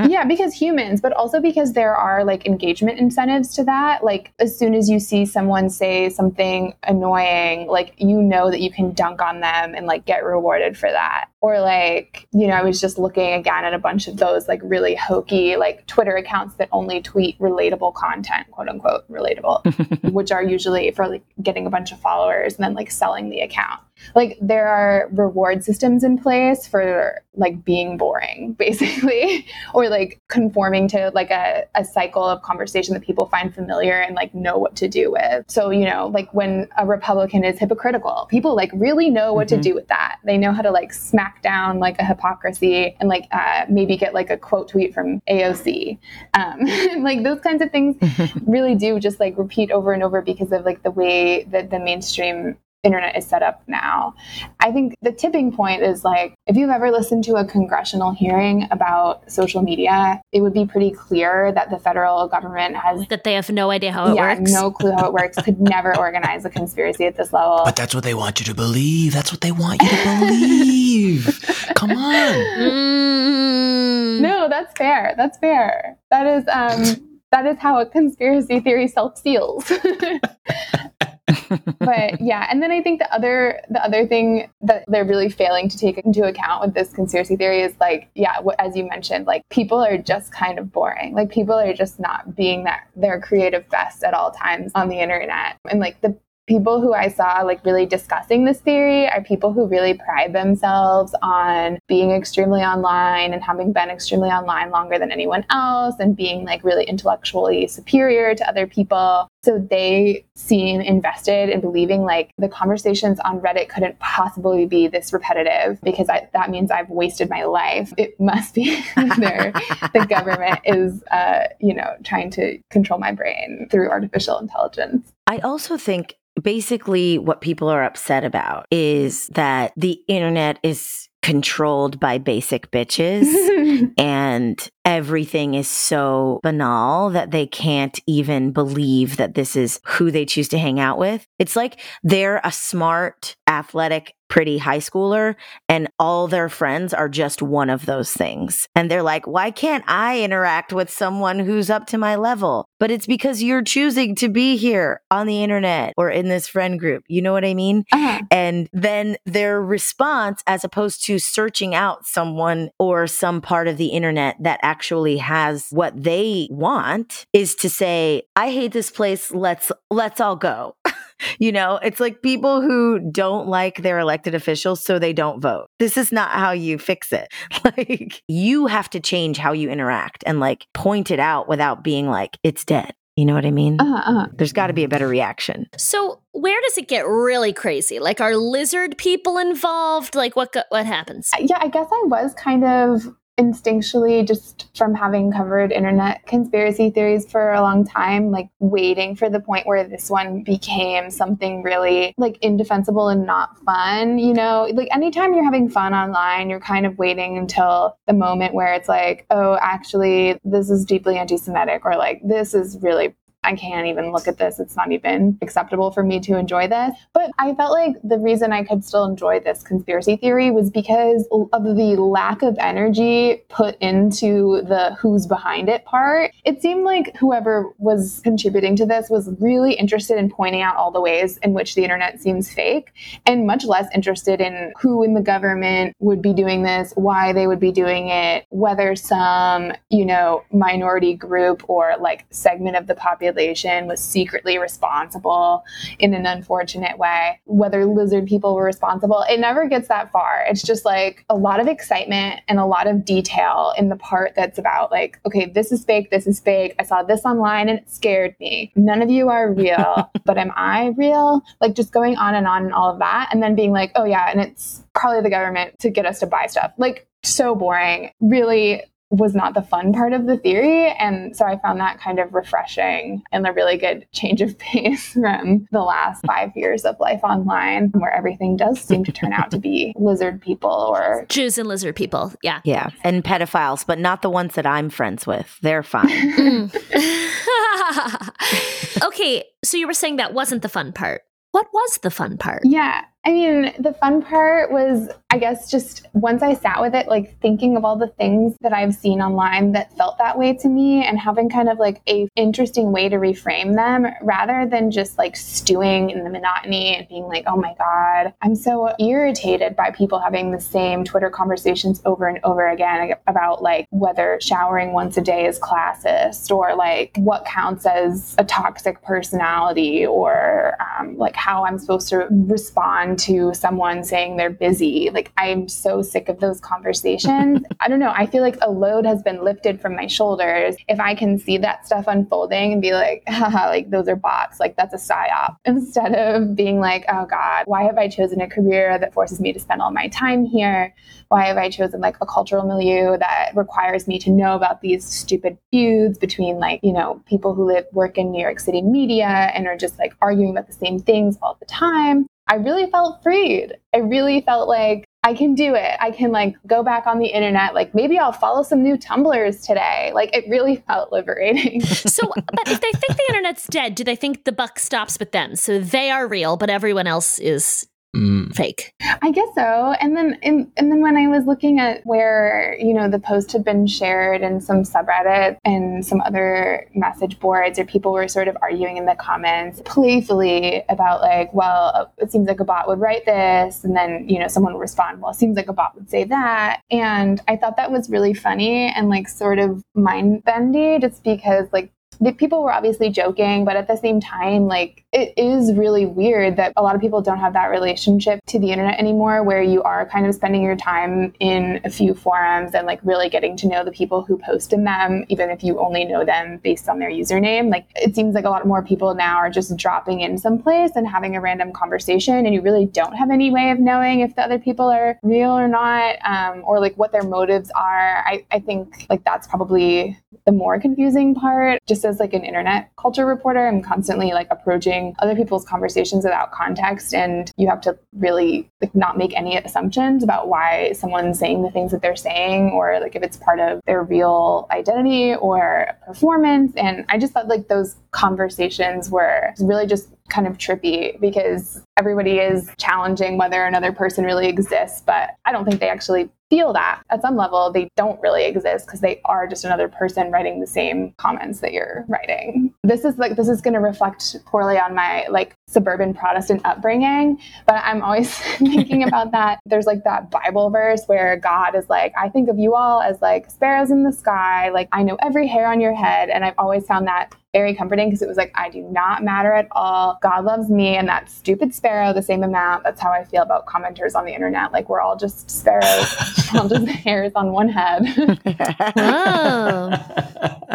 Speaker 6: Yeah, because humans, but also because there are like engagement incentives to that. Like, as soon as you see someone say something annoying, like, you know that you can dunk on them and like get rewarded for that. Or, like, you know, I was just looking again at a bunch of those like really hokey, like Twitter accounts that only tweet relatable content, quote unquote, relatable, which are usually for like getting a bunch of followers and then like selling the account like there are reward systems in place for like being boring basically. Or like conforming to like a, a cycle of conversation that people find familiar and like know what to do with. So you know like when a republican is hypocritical people like really know what mm-hmm. to do with that. They know how to like smack down like a hypocrisy and like uh, maybe get like a quote tweet from aoc um, like those kinds of things really do just like repeat over and over because of like the way that the mainstream internet is set up now. I think the tipping point is like if you've ever listened to a congressional hearing about social media, it would be pretty clear that the federal government has
Speaker 3: that they have no idea how it
Speaker 6: yeah,
Speaker 3: works.
Speaker 6: no clue how it works, could never organize a conspiracy at this level.
Speaker 4: But that's what they want you to believe. That's what they want you to believe. Come on.
Speaker 3: Mm.
Speaker 6: No, that's fair. That's fair. That is um that is how a conspiracy theory self seals. but yeah, and then I think the other the other thing that they're really failing to take into account with this conspiracy theory is like, yeah, as you mentioned, like people are just kind of boring. Like people are just not being that their creative best at all times on the internet, and like the people who I saw like really discussing this theory are people who really pride themselves on being extremely online and having been extremely online longer than anyone else and being like really intellectually superior to other people. So they seem invested in believing like the conversations on Reddit couldn't possibly be this repetitive because I, that means I've wasted my life. It must be there. the government is, uh, you know, trying to control my brain through artificial intelligence.
Speaker 2: I also think basically what people are upset about is that the internet is controlled by basic bitches and everything is so banal that they can't even believe that this is who they choose to hang out with. It's like they're a smart, athletic, pretty high schooler and all their friends are just one of those things. And they're like, why can't I interact with someone who's up to my level? But it's because you're choosing to be here on the internet or in this friend group. You know what I mean? Uh-huh. And then their response, as opposed to searching out someone or some part of the internet that actually actually has what they want is to say, I hate this place. Let's, let's all go. you know, it's like people who don't like their elected officials, so they don't vote. This is not how you fix it. Like, you have to change how you interact and like point it out without being like, it's dead. You know what I mean?
Speaker 6: Uh-huh, uh-huh.
Speaker 2: There's got to be a better reaction.
Speaker 3: So, where does it get really crazy? Like, are lizard people involved? Like, what what happens?
Speaker 6: Yeah, I guess I was kind of instinctually just from having covered internet conspiracy theories for a long time like waiting for the point where this one became something really like indefensible and not fun you know? Like anytime you're having fun online you're kind of waiting until the moment where it's like oh actually this is deeply anti-semitic or like this is really I can't even look at this. It's not even acceptable for me to enjoy this. But I felt like the reason I could still enjoy this conspiracy theory was because of the lack of energy put into the who's behind it part. It seemed like whoever was contributing to this was really interested in pointing out all the ways in which the internet seems fake and much less interested in who in the government would be doing this, why they would be doing it, whether some, you know, minority group or like segment of the population population was secretly responsible in an unfortunate way, whether lizard people were responsible. It never gets that far. It's just like a lot of excitement and a lot of detail in the part that's about, like, okay, this is fake, this is fake. I saw this online and it scared me. None of you are real, but am I real? Like, just going on and on and all of that. And then being like, oh, yeah, and it's probably the government to get us to buy stuff. Like, so boring. Really was not the fun part of the theory. And so I found that kind of refreshing and a really good change of pace from the last five years of life online, where everything does seem to turn out to be lizard people or
Speaker 3: Jews and lizard people. Yeah.
Speaker 2: Yeah. And pedophiles, but not the ones that I'm friends with. They're fine.
Speaker 3: Mm. okay, so you were saying that wasn't the fun part. What was the fun part?
Speaker 6: Yeah. I mean, the fun part was, I guess, just once I sat with it, like thinking of all the things that I've seen online that felt that way to me and having kind of like a interesting way to reframe them rather than just like stewing in the monotony and being like, oh my God, I'm so irritated by people having the same Twitter conversations over and over again about like whether showering once a day is classist or like what counts as a toxic personality or um, like how I'm supposed to respond to someone saying they're busy. Like, I'm so sick of those conversations. I don't know. I feel like a load has been lifted from my shoulders. If I can see that stuff unfolding and be like, haha, like those are bots, like that's a psyop, instead of being like, oh God, why have I chosen a career that forces me to spend all my time here? Why have I chosen like a cultural milieu that requires me to know about these stupid feuds between like, you know, people who live work in New York City media and are just like arguing about the same things all the time? I really felt freed. I really felt like I can do it. I can like go back on the internet. Like maybe I'll follow some new Tumblrs today. Like it really felt liberating.
Speaker 3: so, but if they think the internet's dead, do they think the buck stops with them? So they are real, but everyone else is mm. fake.
Speaker 6: I guess so. And then in, and then when I was looking at where, you know, the post had been shared in some subreddit and some other message boards or people were sort of arguing in the comments playfully about like, well, it seems like a bot would write this and then, you know, someone would respond, well, it seems like a bot would say that. And I thought that was really funny and like sort of mind bendy just because like the people were obviously joking, but at the same time, like it is really weird that a lot of people don't have that relationship to the internet anymore, where you are kind of spending your time in a few forums and like really getting to know the people who post in them, even if you only know them based on their username. Like it seems like a lot more people now are just dropping in someplace and having a random conversation, and you really don't have any way of knowing if the other people are real or not, um, or like what their motives are. I, I think like that's probably the more confusing part. Just as like an internet culture reporter, I'm constantly like approaching other people's conversations without context and you have to really like not make any assumptions about why someone's saying the things that they're saying or like if it's part of their real identity or performance. And I just thought like those conversations were really just kind of trippy because everybody is challenging whether another person really exists, but I don't think they actually feel that. At some level they don't really exist because they are just another person writing the same comments that you're writing. This is like this is going to reflect poorly on my like suburban protestant upbringing but i'm always thinking about that. There's like that bible verse where god is like i think of you all as like sparrows in the sky. Like i know every hair on your head. And i've always found that very comforting because it was like, I do not matter at all. God loves me and that stupid sparrow the same amount. That's how I feel about commenters on the internet. Like we're all just sparrows, all just hairs on one head.
Speaker 3: oh.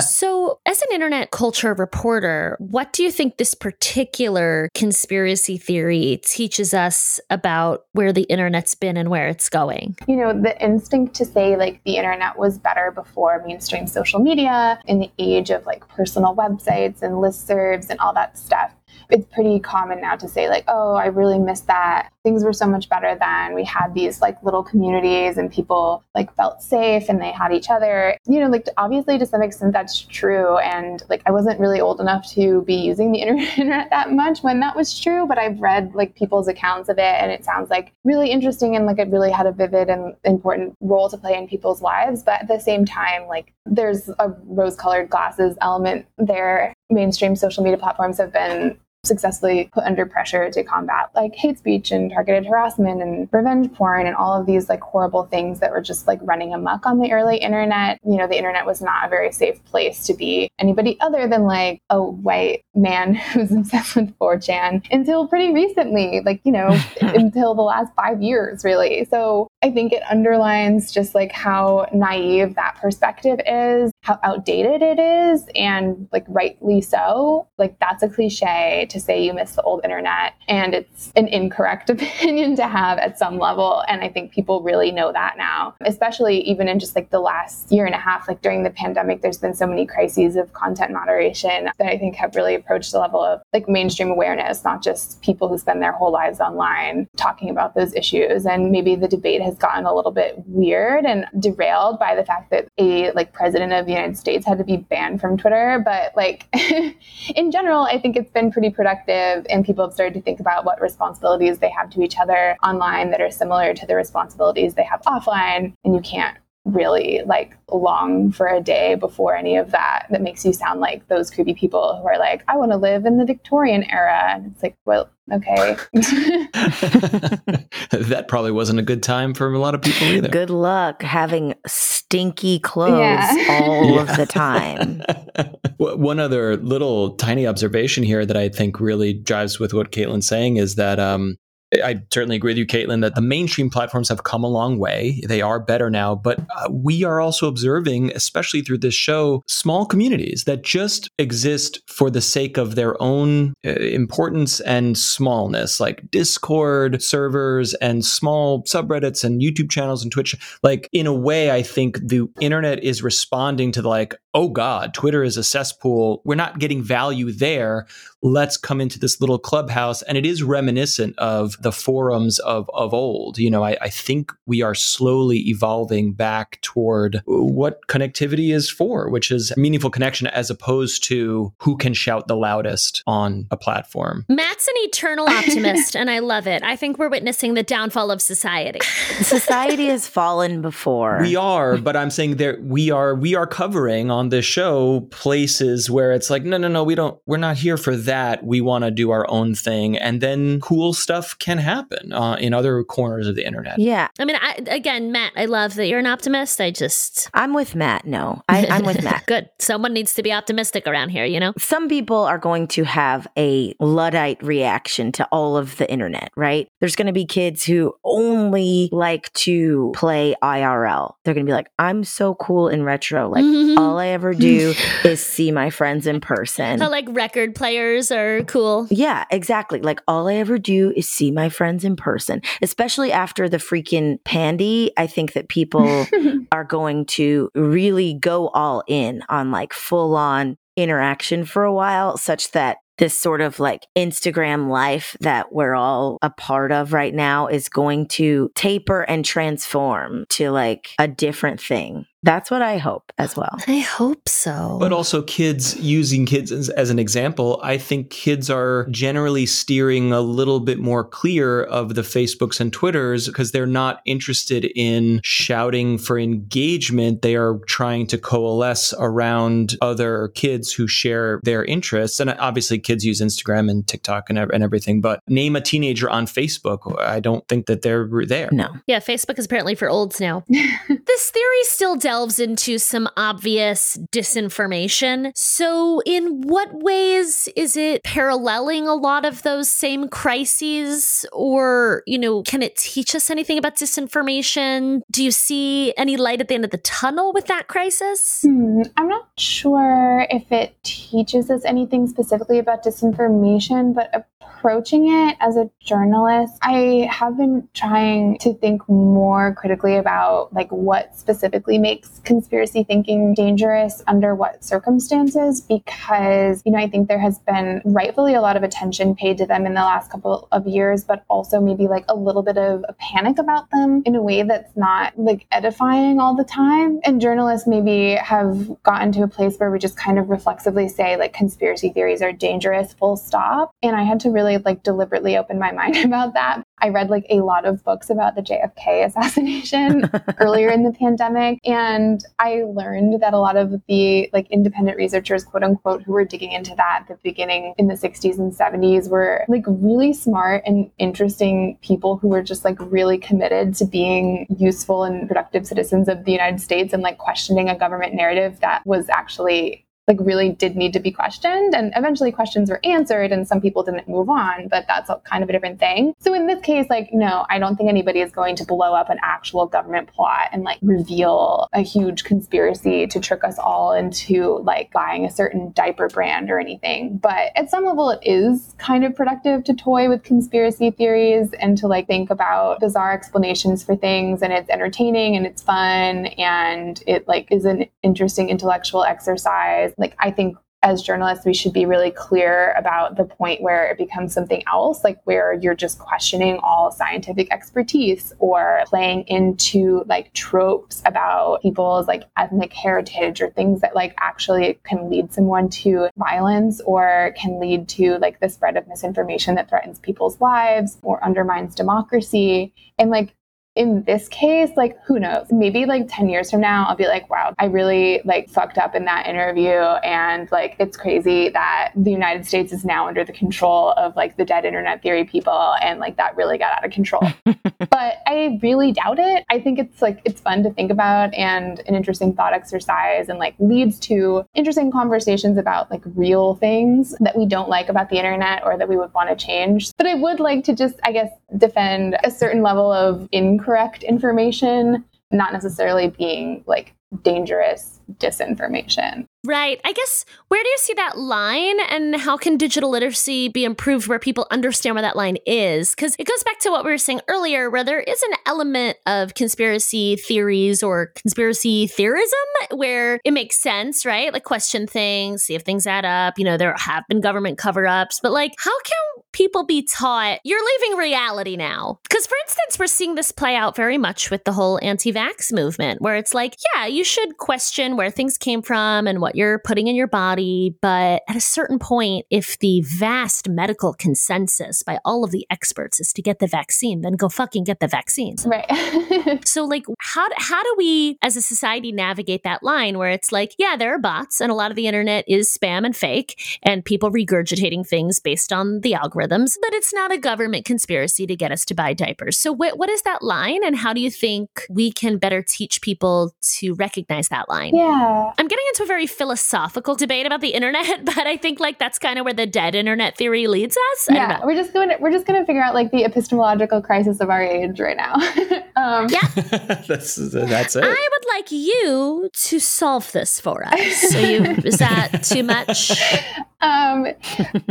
Speaker 3: So, as an internet culture reporter, what do you think this particular conspiracy theory teaches us about where the internet's been and where it's going?
Speaker 6: You know, the instinct to say like the internet was better before mainstream social media in the age of like personal websites websites and listservs and all that stuff. It's pretty common now to say like oh i really miss that things were so much better then we had these like little communities and people like felt safe and they had each other. You know like obviously to some extent that's true. And like i wasn't really old enough to be using the internet that much when that was true but i've read like people's accounts of it and it sounds like really interesting and like it really had a vivid and important role to play in people's lives. But at the same time like there's a rose colored glasses element there. Mainstream social media platforms have been successfully put under pressure to combat like hate speech and targeted harassment and revenge porn and all of these like horrible things that were just like running amok on the early internet. You know, the internet was not a very safe place to be anybody other than like a white man who's obsessed with 4chan until pretty recently, like, you know, until the last five years, really. So I think it underlines just like how naive that perspective is how outdated it is and like rightly so. Like that's a cliche to say you miss the old internet and it's an incorrect opinion to have at some level and I think people really know that now. Especially even in just like the last year and a half like during the pandemic there's been so many crises of content moderation that I think have really approached the level of like mainstream awareness, not just people who spend their whole lives online talking about those issues and maybe the debate has gotten a little bit weird and derailed by the fact that a like president of United States had to be banned from Twitter. But like in general, I think it's been pretty productive and people have started to think about what responsibilities they have to each other online that are similar to the responsibilities they have offline. And you can't really like long for a day before any of that that makes you sound like those creepy people who are like i want to live in the victorian era and it's like well okay
Speaker 4: that probably wasn't a good time for a lot of people either
Speaker 2: Good luck having stinky clothes
Speaker 6: Yeah.
Speaker 2: all of the time.
Speaker 4: One other little tiny observation here that I think really jives with what Kaitlyn's saying is that um, I certainly agree with you, Kaitlyn, that the mainstream platforms have come a long way. They are better now, but uh, we are also observing, especially through this show, small communities that just exist for the sake of their own uh, importance and smallness, like Discord servers and small subreddits and YouTube channels and Twitch. Like, in a way, I think the internet is responding to like, oh God, Twitter is a cesspool. We're not getting value there. Let's come into this little clubhouse. And it is reminiscent of the forums of, of old. You know, I, I think we are slowly evolving back toward what connectivity is for, which is meaningful connection as opposed to who can shout the loudest on a platform.
Speaker 3: Matt's an eternal optimist, and I love it. I think we're witnessing the downfall of society.
Speaker 2: Society has fallen before.
Speaker 4: We are, but I'm saying there we are we are covering on this show places where it's like no no no we don't we're not here for that. We want to do our own thing and then cool stuff can happen uh, in other corners of the internet.
Speaker 2: yeah,
Speaker 3: I mean, I, again, Matt, I love that you're an optimist. I just.
Speaker 2: I'm with Matt. No, I, I'm with Matt.
Speaker 3: Good. Someone needs to be optimistic around here, you know?
Speaker 2: Some people are going to have a Luddite reaction to all of the internet, right? There's going to be kids who only like to play IRL. They're going to be like, I'm so cool in retro. Like,
Speaker 3: Mhm.
Speaker 2: all I ever do is see my friends in person.
Speaker 3: How like record players are cool.
Speaker 2: Yeah, exactly. Like all I ever do is see my friends in person, especially after the freaking pandy. I think that people are going to really go all in on like full on interaction for a while, such that this sort of like Instagram life that we're all a part of right now is going to taper and transform to like a different thing. That's what I hope as well.
Speaker 3: I hope so.
Speaker 4: But also, kids using kids as, as an example, I think kids are generally steering a little bit more clear of the Facebooks and Twitters because they're not interested in shouting for engagement. They are trying to coalesce around other kids who share their interests. And obviously, kids use Instagram and TikTok and, and everything. But name a teenager on Facebook. I don't think that they're there.
Speaker 2: No.
Speaker 3: yeah, Facebook is apparently for olds now. this theory still delves into some obvious disinformation. So, in what ways is it paralleling a lot of those same crises? Or, you know, can it teach us anything about disinformation? Do you see any light at the end of the tunnel with that crisis?
Speaker 6: Hmm, I'm not sure if it teaches us anything specifically about disinformation, but approaching it as a journalist, I have been trying to think more critically about like what specifically makes conspiracy thinking dangerous under what circumstances because you know I think there has been rightfully a lot of attention paid to them in the last couple of years but also maybe like a little bit of a panic about them in a way that's not like edifying all the time. And journalists maybe have gotten to a place where we just kind of reflexively say like conspiracy theories are dangerous full stop. And I had to really like deliberately open my mind about that. I read like a lot of books about the JFK assassination earlier in the pandemic and I learned that a lot of the like independent researchers quote unquote who were digging into that at the beginning in the 60s and 70s were like really smart and interesting people who were just like really committed to being useful and productive citizens of the United States and like questioning a government narrative that was actually like really did need to be questioned and eventually questions were answered and some people didn't move on but that's a, kind of a different thing. So in this case like no i don't think anybody is going to blow up an actual government plot and like reveal a huge conspiracy to trick us all into like buying a certain diaper brand or anything. But at some level it is kind of productive to toy with conspiracy theories and to like think about bizarre explanations for things and it's entertaining and it's fun and it like is an interesting intellectual exercise like I think as journalists, we should be really clear about the point where it becomes something else, like where you're just questioning all scientific expertise or playing into like tropes about people's like ethnic heritage or things that like actually can lead someone to violence or can lead to like the spread of misinformation that threatens people's lives or undermines democracy. And like in this case, like who knows? Maybe like 10 years from now, I'll be like, wow, I really like fucked up in that interview. And like it's crazy that the United States is now under the control of like the dead internet theory people. And like that really got out of control. but I really doubt it. I think it's like it's fun to think about and an interesting thought exercise and like leads to interesting conversations about like real things that we don't like about the internet or that we would want to change. But I would like to just, I guess, defend a certain level of incorrect information, not necessarily being like dangerous disinformation.
Speaker 3: Right. I guess where do you see that line and how can digital literacy be improved where people understand where that line is? Because it goes back to what we were saying earlier, where there is an element of conspiracy theories or conspiracy theorism where it makes sense, right? Like question things, see if things add up. You know, there have been government cover ups, but like, how can people be taught you're leaving reality now? Because, for instance, we're seeing this play out very much with the whole anti vax movement, where it's like, yeah, you should question where things came from and what you're putting in your body. But at a certain point, if the vast medical consensus by all of the experts is to get the vaccine, then go fucking get the vaccine.
Speaker 6: Right.
Speaker 3: so, like, how, how do we as a society navigate that line where it's like, yeah, there are bots and a lot of the internet is spam and fake and people regurgitating things based on the algorithms, but it's not a government conspiracy to get us to buy diapers. So, wh- what is that line and how do you think we can better teach people to recognize that line?
Speaker 6: Yeah.
Speaker 3: I'm getting into a very philosophical debate about the internet, but I think like that's kind of where the dead internet theory leads us.
Speaker 6: Yeah, we're just going to, we're just going to figure out like the epistemological crisis of our age right now.
Speaker 3: um, yeah,
Speaker 4: that's that's it.
Speaker 3: I would like you to solve this for us. So you is that too much?
Speaker 6: Um,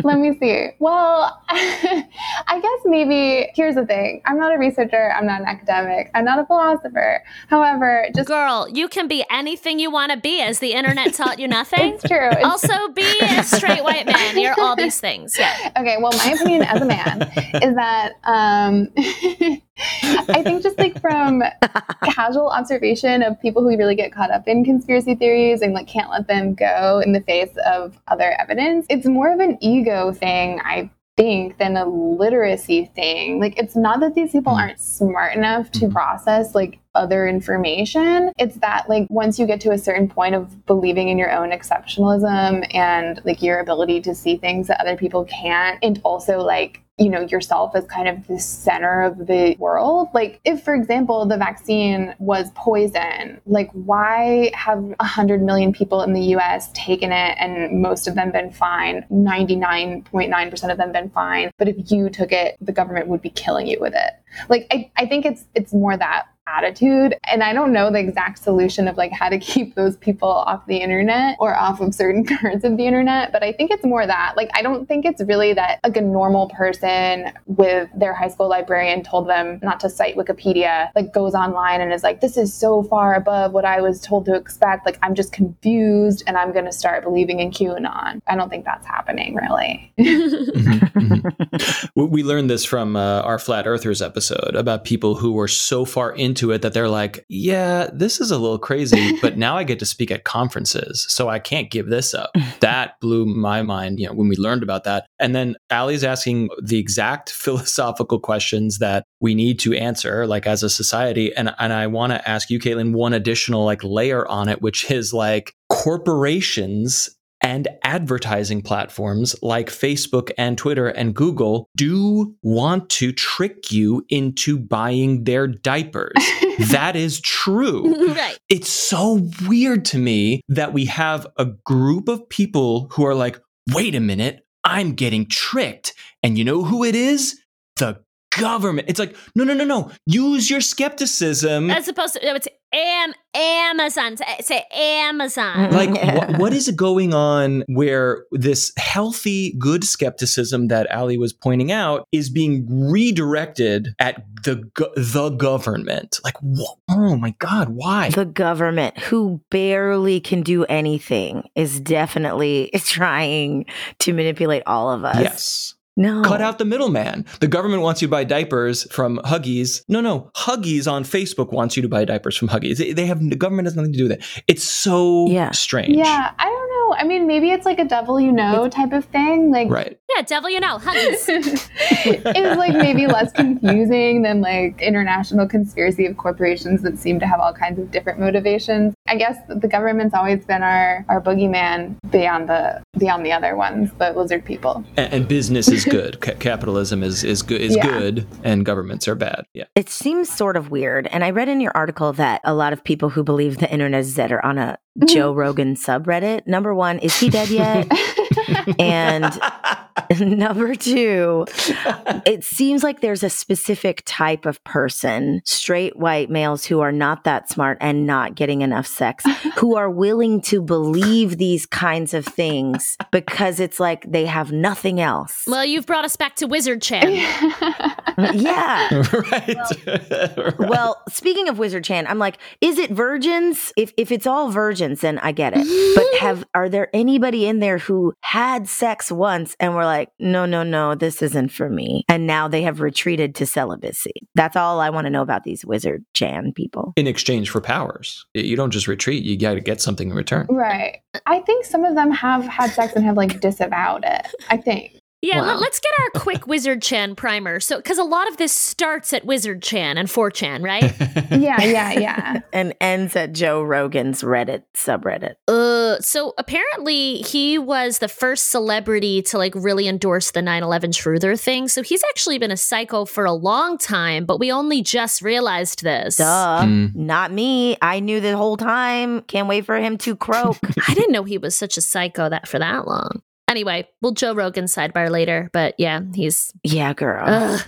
Speaker 6: let me see. Well, I guess maybe here's the thing. I'm not a researcher. I'm not an academic. I'm not a philosopher. However, just
Speaker 3: girl, you can be anything you want to be. As the internet taught you nothing.
Speaker 6: it's true. It's
Speaker 3: also, be a straight white man. You're all these things. Yeah.
Speaker 6: Okay. Well, my opinion as a man is that um, I think just like from casual observation of people who really get caught up in conspiracy theories and like can't let them go in the face of other evidence, it's more of an ego thing. I think than a literacy thing. Like it's not that these people hmm. aren't smart enough to hmm. process like other information. It's that like once you get to a certain point of believing in your own exceptionalism and like your ability to see things that other people can't and also like you know yourself as kind of the center of the world? Like if for example the vaccine was poison like why have 100 million people in the US taken it and most of them been fine? 99.9% of them been fine. But if you took it the government would be killing you with it. Like I, I think it's it's more that attitude and i don't know the exact solution of like how to keep those people off the internet or off of certain parts of the internet but i think it's more that like i don't think it's really that like a normal person with their high school librarian told them not to cite wikipedia like goes online and is like this is so far above what i was told to expect. Like i'm just confused and i'm going to start believing in qanon. I don't think that's happening really.
Speaker 4: Mm-hmm, mm-hmm. we learned this from uh, our flat earthers episode about people who were so far into it that they're like, yeah, this is a little crazy, but now I get to speak at conferences, so I can't give this up. that blew my mind, you know, when we learned about that. And then Allie's asking the exact philosophical questions that we need to answer, like as a society. And and I want to ask you, Kaitlyn, one additional like layer on it, which is like corporations And advertising platforms like Facebook and Twitter and Google do want to trick you into buying their diapers. that is true.
Speaker 3: right.
Speaker 4: It's so weird to me that we have a group of people who are like, wait a minute, I'm getting tricked. And you know who it is? The government. It's like, no, no, no, no. Use your skepticism.
Speaker 3: As opposed to, it's am, Amazon. Say, say Amazon. Mm-hmm.
Speaker 4: like
Speaker 2: Yeah.
Speaker 4: what, what is going on where this healthy good skepticism that ali was pointing out is being redirected at the go- the government like wha- oh my god why
Speaker 2: The government, who barely can do anything, is definitely trying to manipulate all of us.
Speaker 4: yes
Speaker 2: No.
Speaker 4: cut out the middleman. The government wants you to buy diapers from huggies. No no. Huggies on facebook wants you to buy diapers from huggies. They, they have the government has nothing to do with it. It's so
Speaker 2: Yeah.
Speaker 4: strange.
Speaker 6: Yeah, I don't know. I mean, maybe it's like a devil you know type of thing. Like,
Speaker 4: right
Speaker 3: Yeah, devil, you know, huggies.
Speaker 6: it was like maybe less confusing than like international conspiracy of corporations that seem to have all kinds of different motivations. I guess the government's always been our, our boogeyman beyond the beyond the other ones, the lizard people.
Speaker 4: and, and business is good Ca- capitalism is is good is
Speaker 6: Yeah.
Speaker 4: good and governments are bad yeah
Speaker 2: It seems sort of weird. And I read in your article that a lot of people who believe the internet is dead are on a mm-hmm. Joe Rogan subreddit. Number one, is he dead yet? and number two, it seems like there's a specific type of person, straight white males who are not that smart and not getting enough sex, who are willing to believe these kinds of things because it's like they have nothing else.
Speaker 3: well, you've brought us back to Wizard Chan.
Speaker 2: yeah.
Speaker 4: right.
Speaker 2: Well, speaking of Wizard Chan, I'm like, is it virgins? If if it's all virgins, then I get it. But have are there anybody in there who had sex once and were like, no, no, no, this isn't for me, and now they have retreated to celibacy? That's all I want to know about these Wizard Chan people.
Speaker 4: in exchange for powers. You don't just retreat, you got to get something in return.
Speaker 6: right. I think some of them have had sex and have like disavowed it. I think.
Speaker 3: Yeah,
Speaker 2: Wow.
Speaker 3: let, us get our quick Wizard Chan primer. So, because a lot of this starts at Wizard Chan and 4chan, right?
Speaker 6: Yeah, yeah, yeah.
Speaker 2: And ends at Joe Rogan's Reddit subreddit.
Speaker 3: Uh, so apparently he was the first celebrity to like really endorse the 9/11 truther thing. So he's actually been a psycho for a long time, but we only just realized this.
Speaker 2: Duh,
Speaker 4: Mm.
Speaker 2: not me. I knew the whole time. Can't wait for him to croak.
Speaker 3: I didn't know he was such a psycho that for that long. Anyway, we'll Joe Rogan sidebar later, but yeah, he's
Speaker 2: yeah, girl.
Speaker 3: ugh.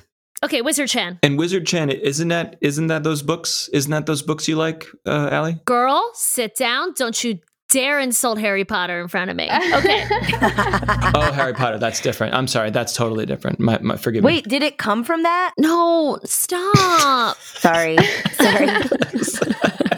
Speaker 3: Okay, Wizard Chan.
Speaker 4: And Wizard Chan, isn't that isn't that those books? Isn't that those books you like, uh, Allie?
Speaker 3: Girl, sit down. Don't you dare insult Harry Potter in front of me. Okay.
Speaker 4: Oh, Harry Potter. That's different. I'm sorry. That's totally different. My, my forgive me.
Speaker 2: Wait, did it come from that?
Speaker 3: no, stop.
Speaker 2: Sorry, sorry.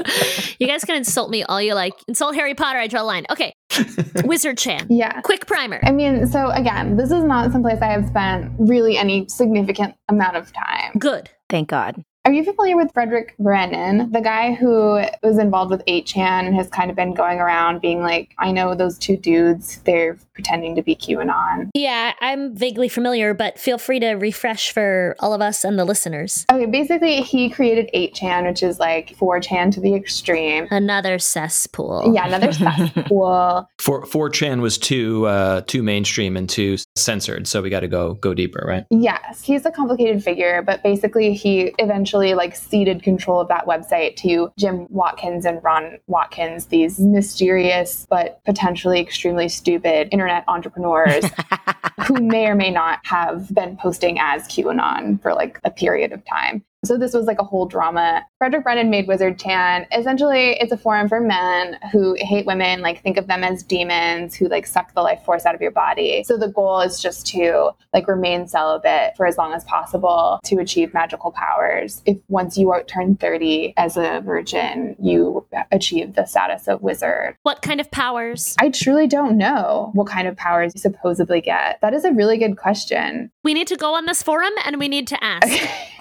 Speaker 3: you guys can insult me all you like. Insult Harry Potter, I draw a line. Okay. Wizard Chan.
Speaker 6: Yeah.
Speaker 3: Quick primer.
Speaker 6: I mean, so again, this is not someplace I have spent really any significant amount of time.
Speaker 3: Good.
Speaker 2: Thank God.
Speaker 6: Are you familiar with Fredrick Brennan, the guy who was involved with 8chan and has kind of been going around being like, I know those two dudes, they're pretending to be QAnon.
Speaker 3: Yeah, I'm vaguely familiar, but feel free to refresh for all of us and the listeners.
Speaker 6: Okay, basically, he created 8chan, which is like 4chan to the extreme.
Speaker 3: Another cesspool.
Speaker 6: Yeah, another cesspool.
Speaker 4: For 4chan was too uh, too mainstream and too censored, so we got to go go deeper, right?
Speaker 6: Yes, he's a complicated figure, but basically he eventually like ceded control of that website to Jim Watkins and Ron Watkins, these mysterious but potentially extremely stupid internet entrepreneurs who may or may not have been posting as QAnon for like a period of time. So this was like a whole drama. Fredrick Brennan made Wizard Chan. Essentially, it's a forum for men who hate women, like think of them as demons who like suck the life force out of your body. So the goal is just to like remain celibate for as long as possible to achieve magical powers. If once you are turn 30 as a virgin, you achieve the status of wizard.
Speaker 3: What kind of powers?
Speaker 6: I truly don't know what kind of powers you supposedly get. That is a really good question.
Speaker 3: We need to go on this forum and we need to ask.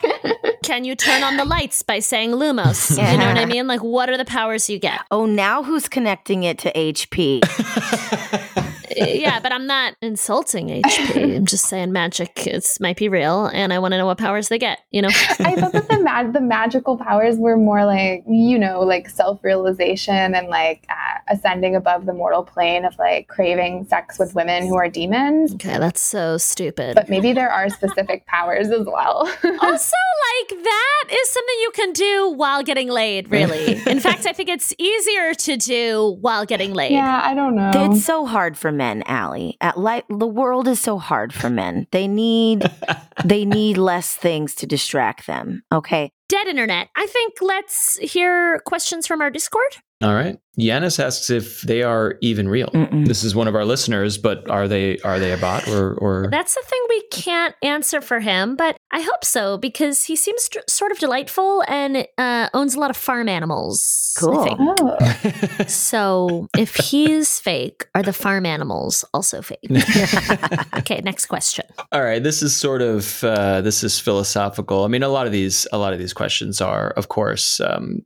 Speaker 3: Can you turn on the lights by saying Lumos? You know what I mean? Like, what are the powers you get?
Speaker 2: Oh, now who's connecting it to HP?
Speaker 3: yeah, but I'm not insulting HP. I'm just saying magic is might be real, and I want to know what powers they get. You know,
Speaker 6: I thought that the mag- the magical powers were more like you know like self realization and like uh, ascending above the mortal plane of like craving sex with women who are demons.
Speaker 3: okay, that's so stupid.
Speaker 6: But maybe there are specific powers as well.
Speaker 3: also, like that is something you can do while getting laid. Really, in fact, I think it's easier to do while getting laid.
Speaker 6: yeah, I don't know.
Speaker 2: It's so hard for men, Allie. At like the world is so hard for men. They need they need less things to distract them. Okay.
Speaker 3: Dead internet. I think let's hear questions from our Discord.
Speaker 4: All right. Yanis asks if they are even real.
Speaker 2: Mm-mm.
Speaker 4: This is one of our listeners, but are they are they a bot or or
Speaker 3: That's the thing we can't answer for him, but I hope so because he seems d- sort of delightful and uh, owns a lot of farm animals.
Speaker 2: Cool.
Speaker 3: think.
Speaker 6: oh.
Speaker 3: So if he's fake, are the farm animals also fake? okay, next question.
Speaker 4: All right, this is sort of uh, this is philosophical. I mean, a lot of these a lot of these questions are, of course, um,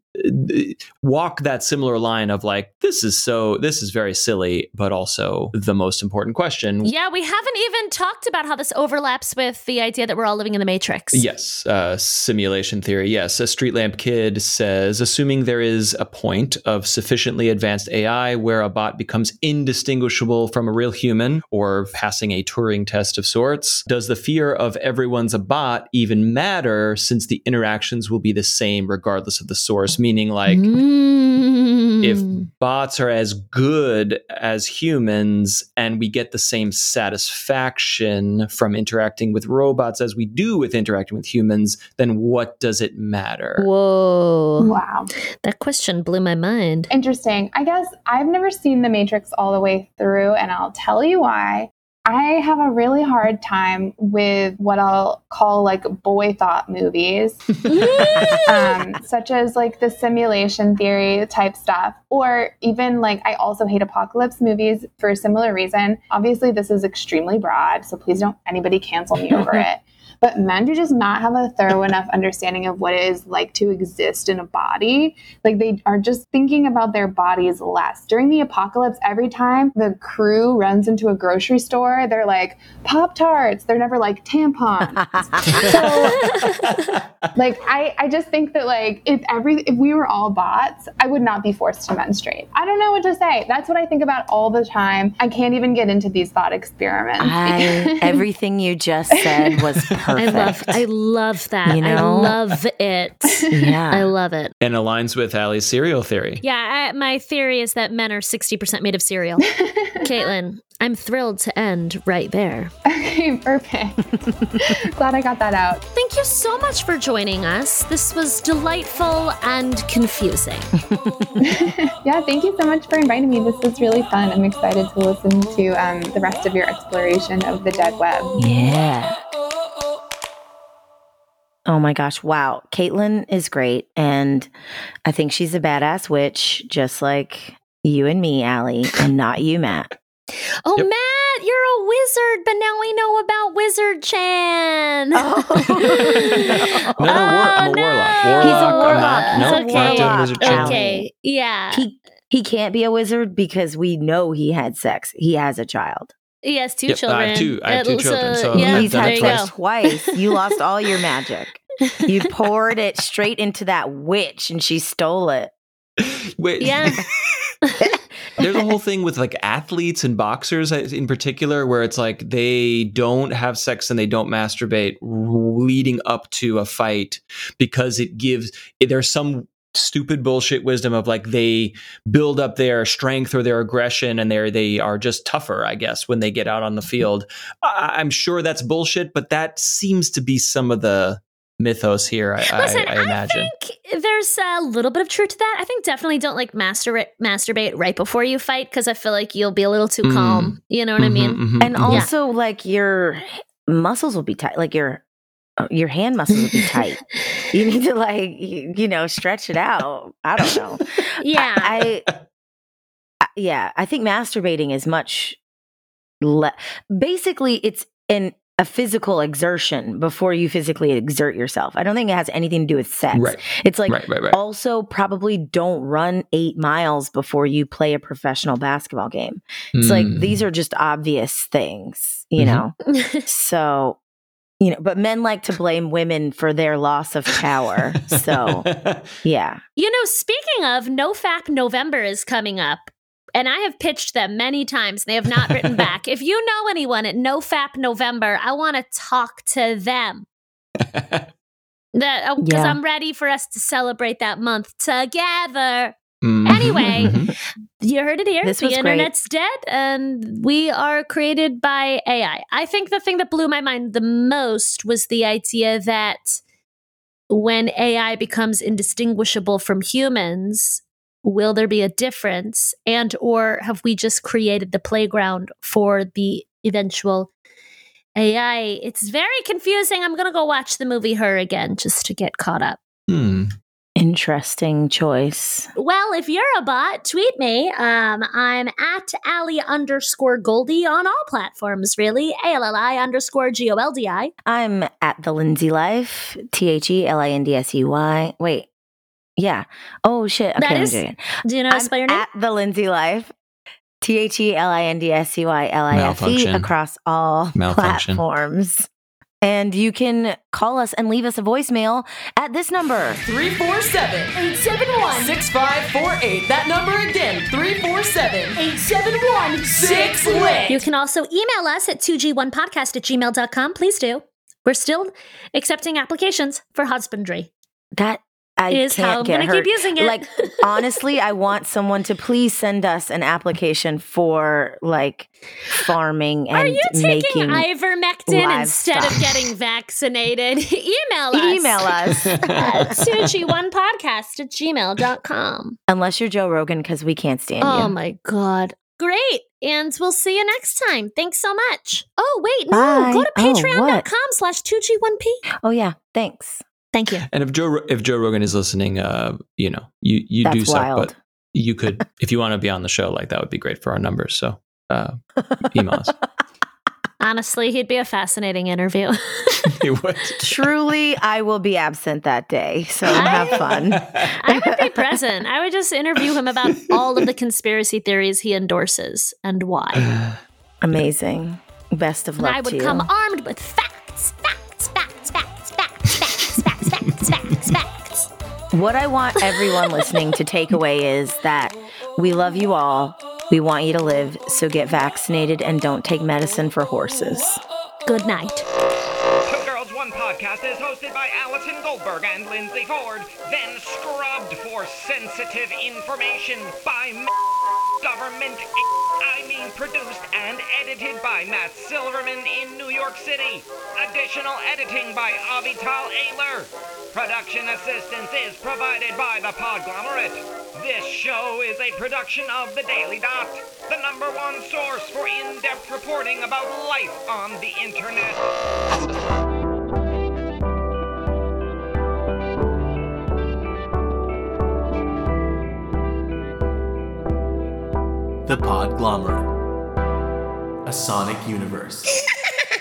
Speaker 4: walk that similar line of like this is so this is very silly, but also the most important question.
Speaker 3: Yeah, we haven't even talked about how this overlaps with the idea that we're all living in the Matrix.
Speaker 4: Yes, uh, simulation theory. Yes, a street lamp kid says, assuming there is a point of sufficiently advanced AI where a bot becomes indistinguishable from a real human or passing a Turing test of sorts, does the fear of everyone's a bot even matter since the interactions will be the same regardless of the source? Meaning, like,
Speaker 3: Mm.
Speaker 4: if bots are as good as humans and we get the same satisfaction from interacting with robots as we do with interacting with humans, then what does it matter?
Speaker 3: Whoa.
Speaker 6: wow.
Speaker 3: That question blew my mind.
Speaker 6: Interesting. I guess I've never seen The Matrix all the way through, and I'll tell you why. I have a really hard time with what I'll call like boy thought movies, um, such as like the simulation theory type stuff, or even like I also hate apocalypse movies for a similar reason. Obviously, this is extremely broad, so please don't anybody cancel me over it. But men do just not have a thorough enough understanding of what it is like to exist in a body. Like they are just thinking about their bodies less. During the apocalypse, every time the crew runs into a grocery store, they're like Pop Tarts. They're never like tampons. so like I, I just think that like if every if we were all bots, I would not be forced to menstruate. I don't know what to say. That's what I think about all the time. I can't even get into these thought experiments.
Speaker 2: I, everything you just said was perfect.
Speaker 3: I love I love that.
Speaker 2: You
Speaker 3: I love it.
Speaker 2: Yeah.
Speaker 3: I love it.
Speaker 4: And aligns with Allie's cereal theory.
Speaker 3: Yeah, I, my theory is that men are 60% made of cereal. Kaitlyn, I'm thrilled to end right there.
Speaker 6: okay, perfect. Glad I got that out.
Speaker 3: Thank you so much for joining us. This was delightful and confusing.
Speaker 6: Yeah, thank you so much for inviting me. This was really fun. I'm excited to listen to um, the rest of your exploration of the dead web.
Speaker 2: Yeah. Oh my gosh. Wow. Kaitlyn is great. And I think she's a badass witch, just like you and me, Allie, and not you, Matt.
Speaker 3: Oh,
Speaker 4: Yep.
Speaker 3: Matt, you're a wizard, but now we know about Wizard Chan.
Speaker 2: Oh,
Speaker 4: No, no, war- I'm a oh,
Speaker 3: no.
Speaker 4: warlock.
Speaker 3: He's a
Speaker 4: Warlock. I'm not. No,
Speaker 3: It's
Speaker 4: not
Speaker 3: okay.
Speaker 4: wizard chan.
Speaker 3: Okay, yeah.
Speaker 2: He he can't be a wizard because we know he had sex. He has a child.
Speaker 3: he has two
Speaker 4: Yep, I
Speaker 3: children.
Speaker 4: have two- I have two
Speaker 3: It-
Speaker 4: children, uh, so
Speaker 3: yeah,
Speaker 2: He's had
Speaker 3: you
Speaker 2: sex twice. You lost all your magic. You poured it straight into that witch and she stole it.
Speaker 4: Wait.
Speaker 3: Yeah.
Speaker 4: There's a whole thing with like athletes and boxers in particular where it's like they don't have sex and they don't masturbate leading up to a fight because it gives there's some stupid bullshit wisdom of like they build up their strength or their aggression and they they are just tougher I guess when they get out on the mm-hmm. field. I, I'm sure that's bullshit but that seems to be some of the mythos here I,
Speaker 3: Listen,
Speaker 4: I, I imagine.
Speaker 3: think there's a little bit of truth to that. I think definitely don't like masturbate masturbate right before you fight because I feel like you'll be a little too
Speaker 4: Mm.
Speaker 3: calm. You know what I mean?
Speaker 4: Mhm, mhm,
Speaker 2: And
Speaker 4: mhm.
Speaker 2: also like your muscles will be tight. Like your uh, your hand muscles will be tight. You need to like you, you know stretch it out. I don't know.
Speaker 3: Yeah.
Speaker 2: I, I yeah, I think masturbating is much le- basically it's an a physical exertion before you physically exert yourself. I don't think it has anything to do with sex.
Speaker 4: Right.
Speaker 2: It's like
Speaker 4: right, right, right.
Speaker 2: also probably don't run eight miles before you play a professional basketball game. It's like
Speaker 4: Mm.
Speaker 2: these are just obvious things, you
Speaker 4: Mhm.
Speaker 2: know? So, you know, but men like to blame women for their loss of power. So, yeah.
Speaker 3: You know, speaking of, No Fap November is coming up. And I have pitched them many times. They have not written back. If you know anyone at NoFap November, I want to talk to them. That because
Speaker 2: Yeah.
Speaker 3: I'm ready for us to celebrate that month together.
Speaker 4: Mhm,
Speaker 3: Anyway.
Speaker 4: mhm.
Speaker 3: You heard it here.
Speaker 2: This
Speaker 3: the
Speaker 2: was great.
Speaker 3: internet's dead and we are created by AI. I think the thing that blew my mind the most was the idea that when AI becomes indistinguishable from humans, will there be a difference and or have we just created the playground for the eventual AI? It's very confusing. I'm going to go watch the movie Her again just to get caught up.
Speaker 4: Hmm.
Speaker 2: Interesting choice.
Speaker 3: Well, if you're a bot, tweet me. Um, I'm at Alli underscore Goldi on all platforms, really. A-L-L-I underscore G-O-L-D-I.
Speaker 2: I'm at the Lindsey Life, T H E L I N D S E Y. Wait. Yeah. Oh, shit. Okay,
Speaker 3: That
Speaker 2: I'm
Speaker 3: is-
Speaker 2: doing it.
Speaker 3: Do you know
Speaker 2: I'm
Speaker 3: spell your name?
Speaker 2: at the Lindsey Life, T H E L I N D S E Y L I F E across all
Speaker 4: Malfunction.
Speaker 2: platforms. And you can call us and leave us a voicemail at this number.
Speaker 7: 347 871 6548. That number again 347 871 6.
Speaker 3: You can also email us at 2g1podcast at gmail.com. Please do. We're still accepting applications for husbandry.
Speaker 2: That I
Speaker 3: Is
Speaker 2: can't
Speaker 3: how I'm
Speaker 2: get
Speaker 3: gonna
Speaker 2: hurt.
Speaker 3: keep using it.
Speaker 2: Like honestly, I want someone to please send us an application for like farming and
Speaker 3: Are you taking
Speaker 2: making
Speaker 3: ivermectin instead of getting vaccinated? email us.
Speaker 2: email us.
Speaker 3: at 2g1podcast at gmail.com.
Speaker 2: Unless you're Joe Rogan, because we can't stand
Speaker 3: Oh
Speaker 2: you.
Speaker 3: Oh my God. Great. And we'll see you next time. Thanks so much. Oh, wait, no.
Speaker 2: Bye.
Speaker 3: Go to
Speaker 2: Oh,
Speaker 3: patreon.com slash 2G1P.
Speaker 2: Oh yeah, thanks.
Speaker 3: Thank you.
Speaker 4: And if Joe if Joe Rogan is listening, uh, you know, you you do
Speaker 2: That's
Speaker 4: suck,
Speaker 2: wild.
Speaker 4: but you could if you want to be on the show, like that would be great for our numbers. So uh, email us.
Speaker 3: Honestly, he'd be a fascinating interview.
Speaker 4: He would.
Speaker 2: Truly, I will be absent that day, so I, have fun.
Speaker 3: I would be present. I would just interview him about all of the conspiracy theories he endorses and why.
Speaker 2: Amazing. Best of
Speaker 3: And
Speaker 2: luck
Speaker 3: I would
Speaker 2: to you.
Speaker 3: come armed with facts, facts, facts, facts, facts, facts.
Speaker 2: What I want everyone listening to take away is that we love you all. We want you to live, so get vaccinated and don't take medicine for horses.
Speaker 3: Good night.
Speaker 1: Two Girls One Podcast is hosted by Allison Goldberg and Lindsay Ford, then scrubbed for sensitive information by government. I mean, produced and edited by Matt Silverman in New York City. Additional editing by Avital Ayler. Production assistance is provided by the Podglomerate. This show is a production of The Daily Dot, the number one source for in-depth reporting about life on the internet.
Speaker 7: The Podglomerate a Sonic universe.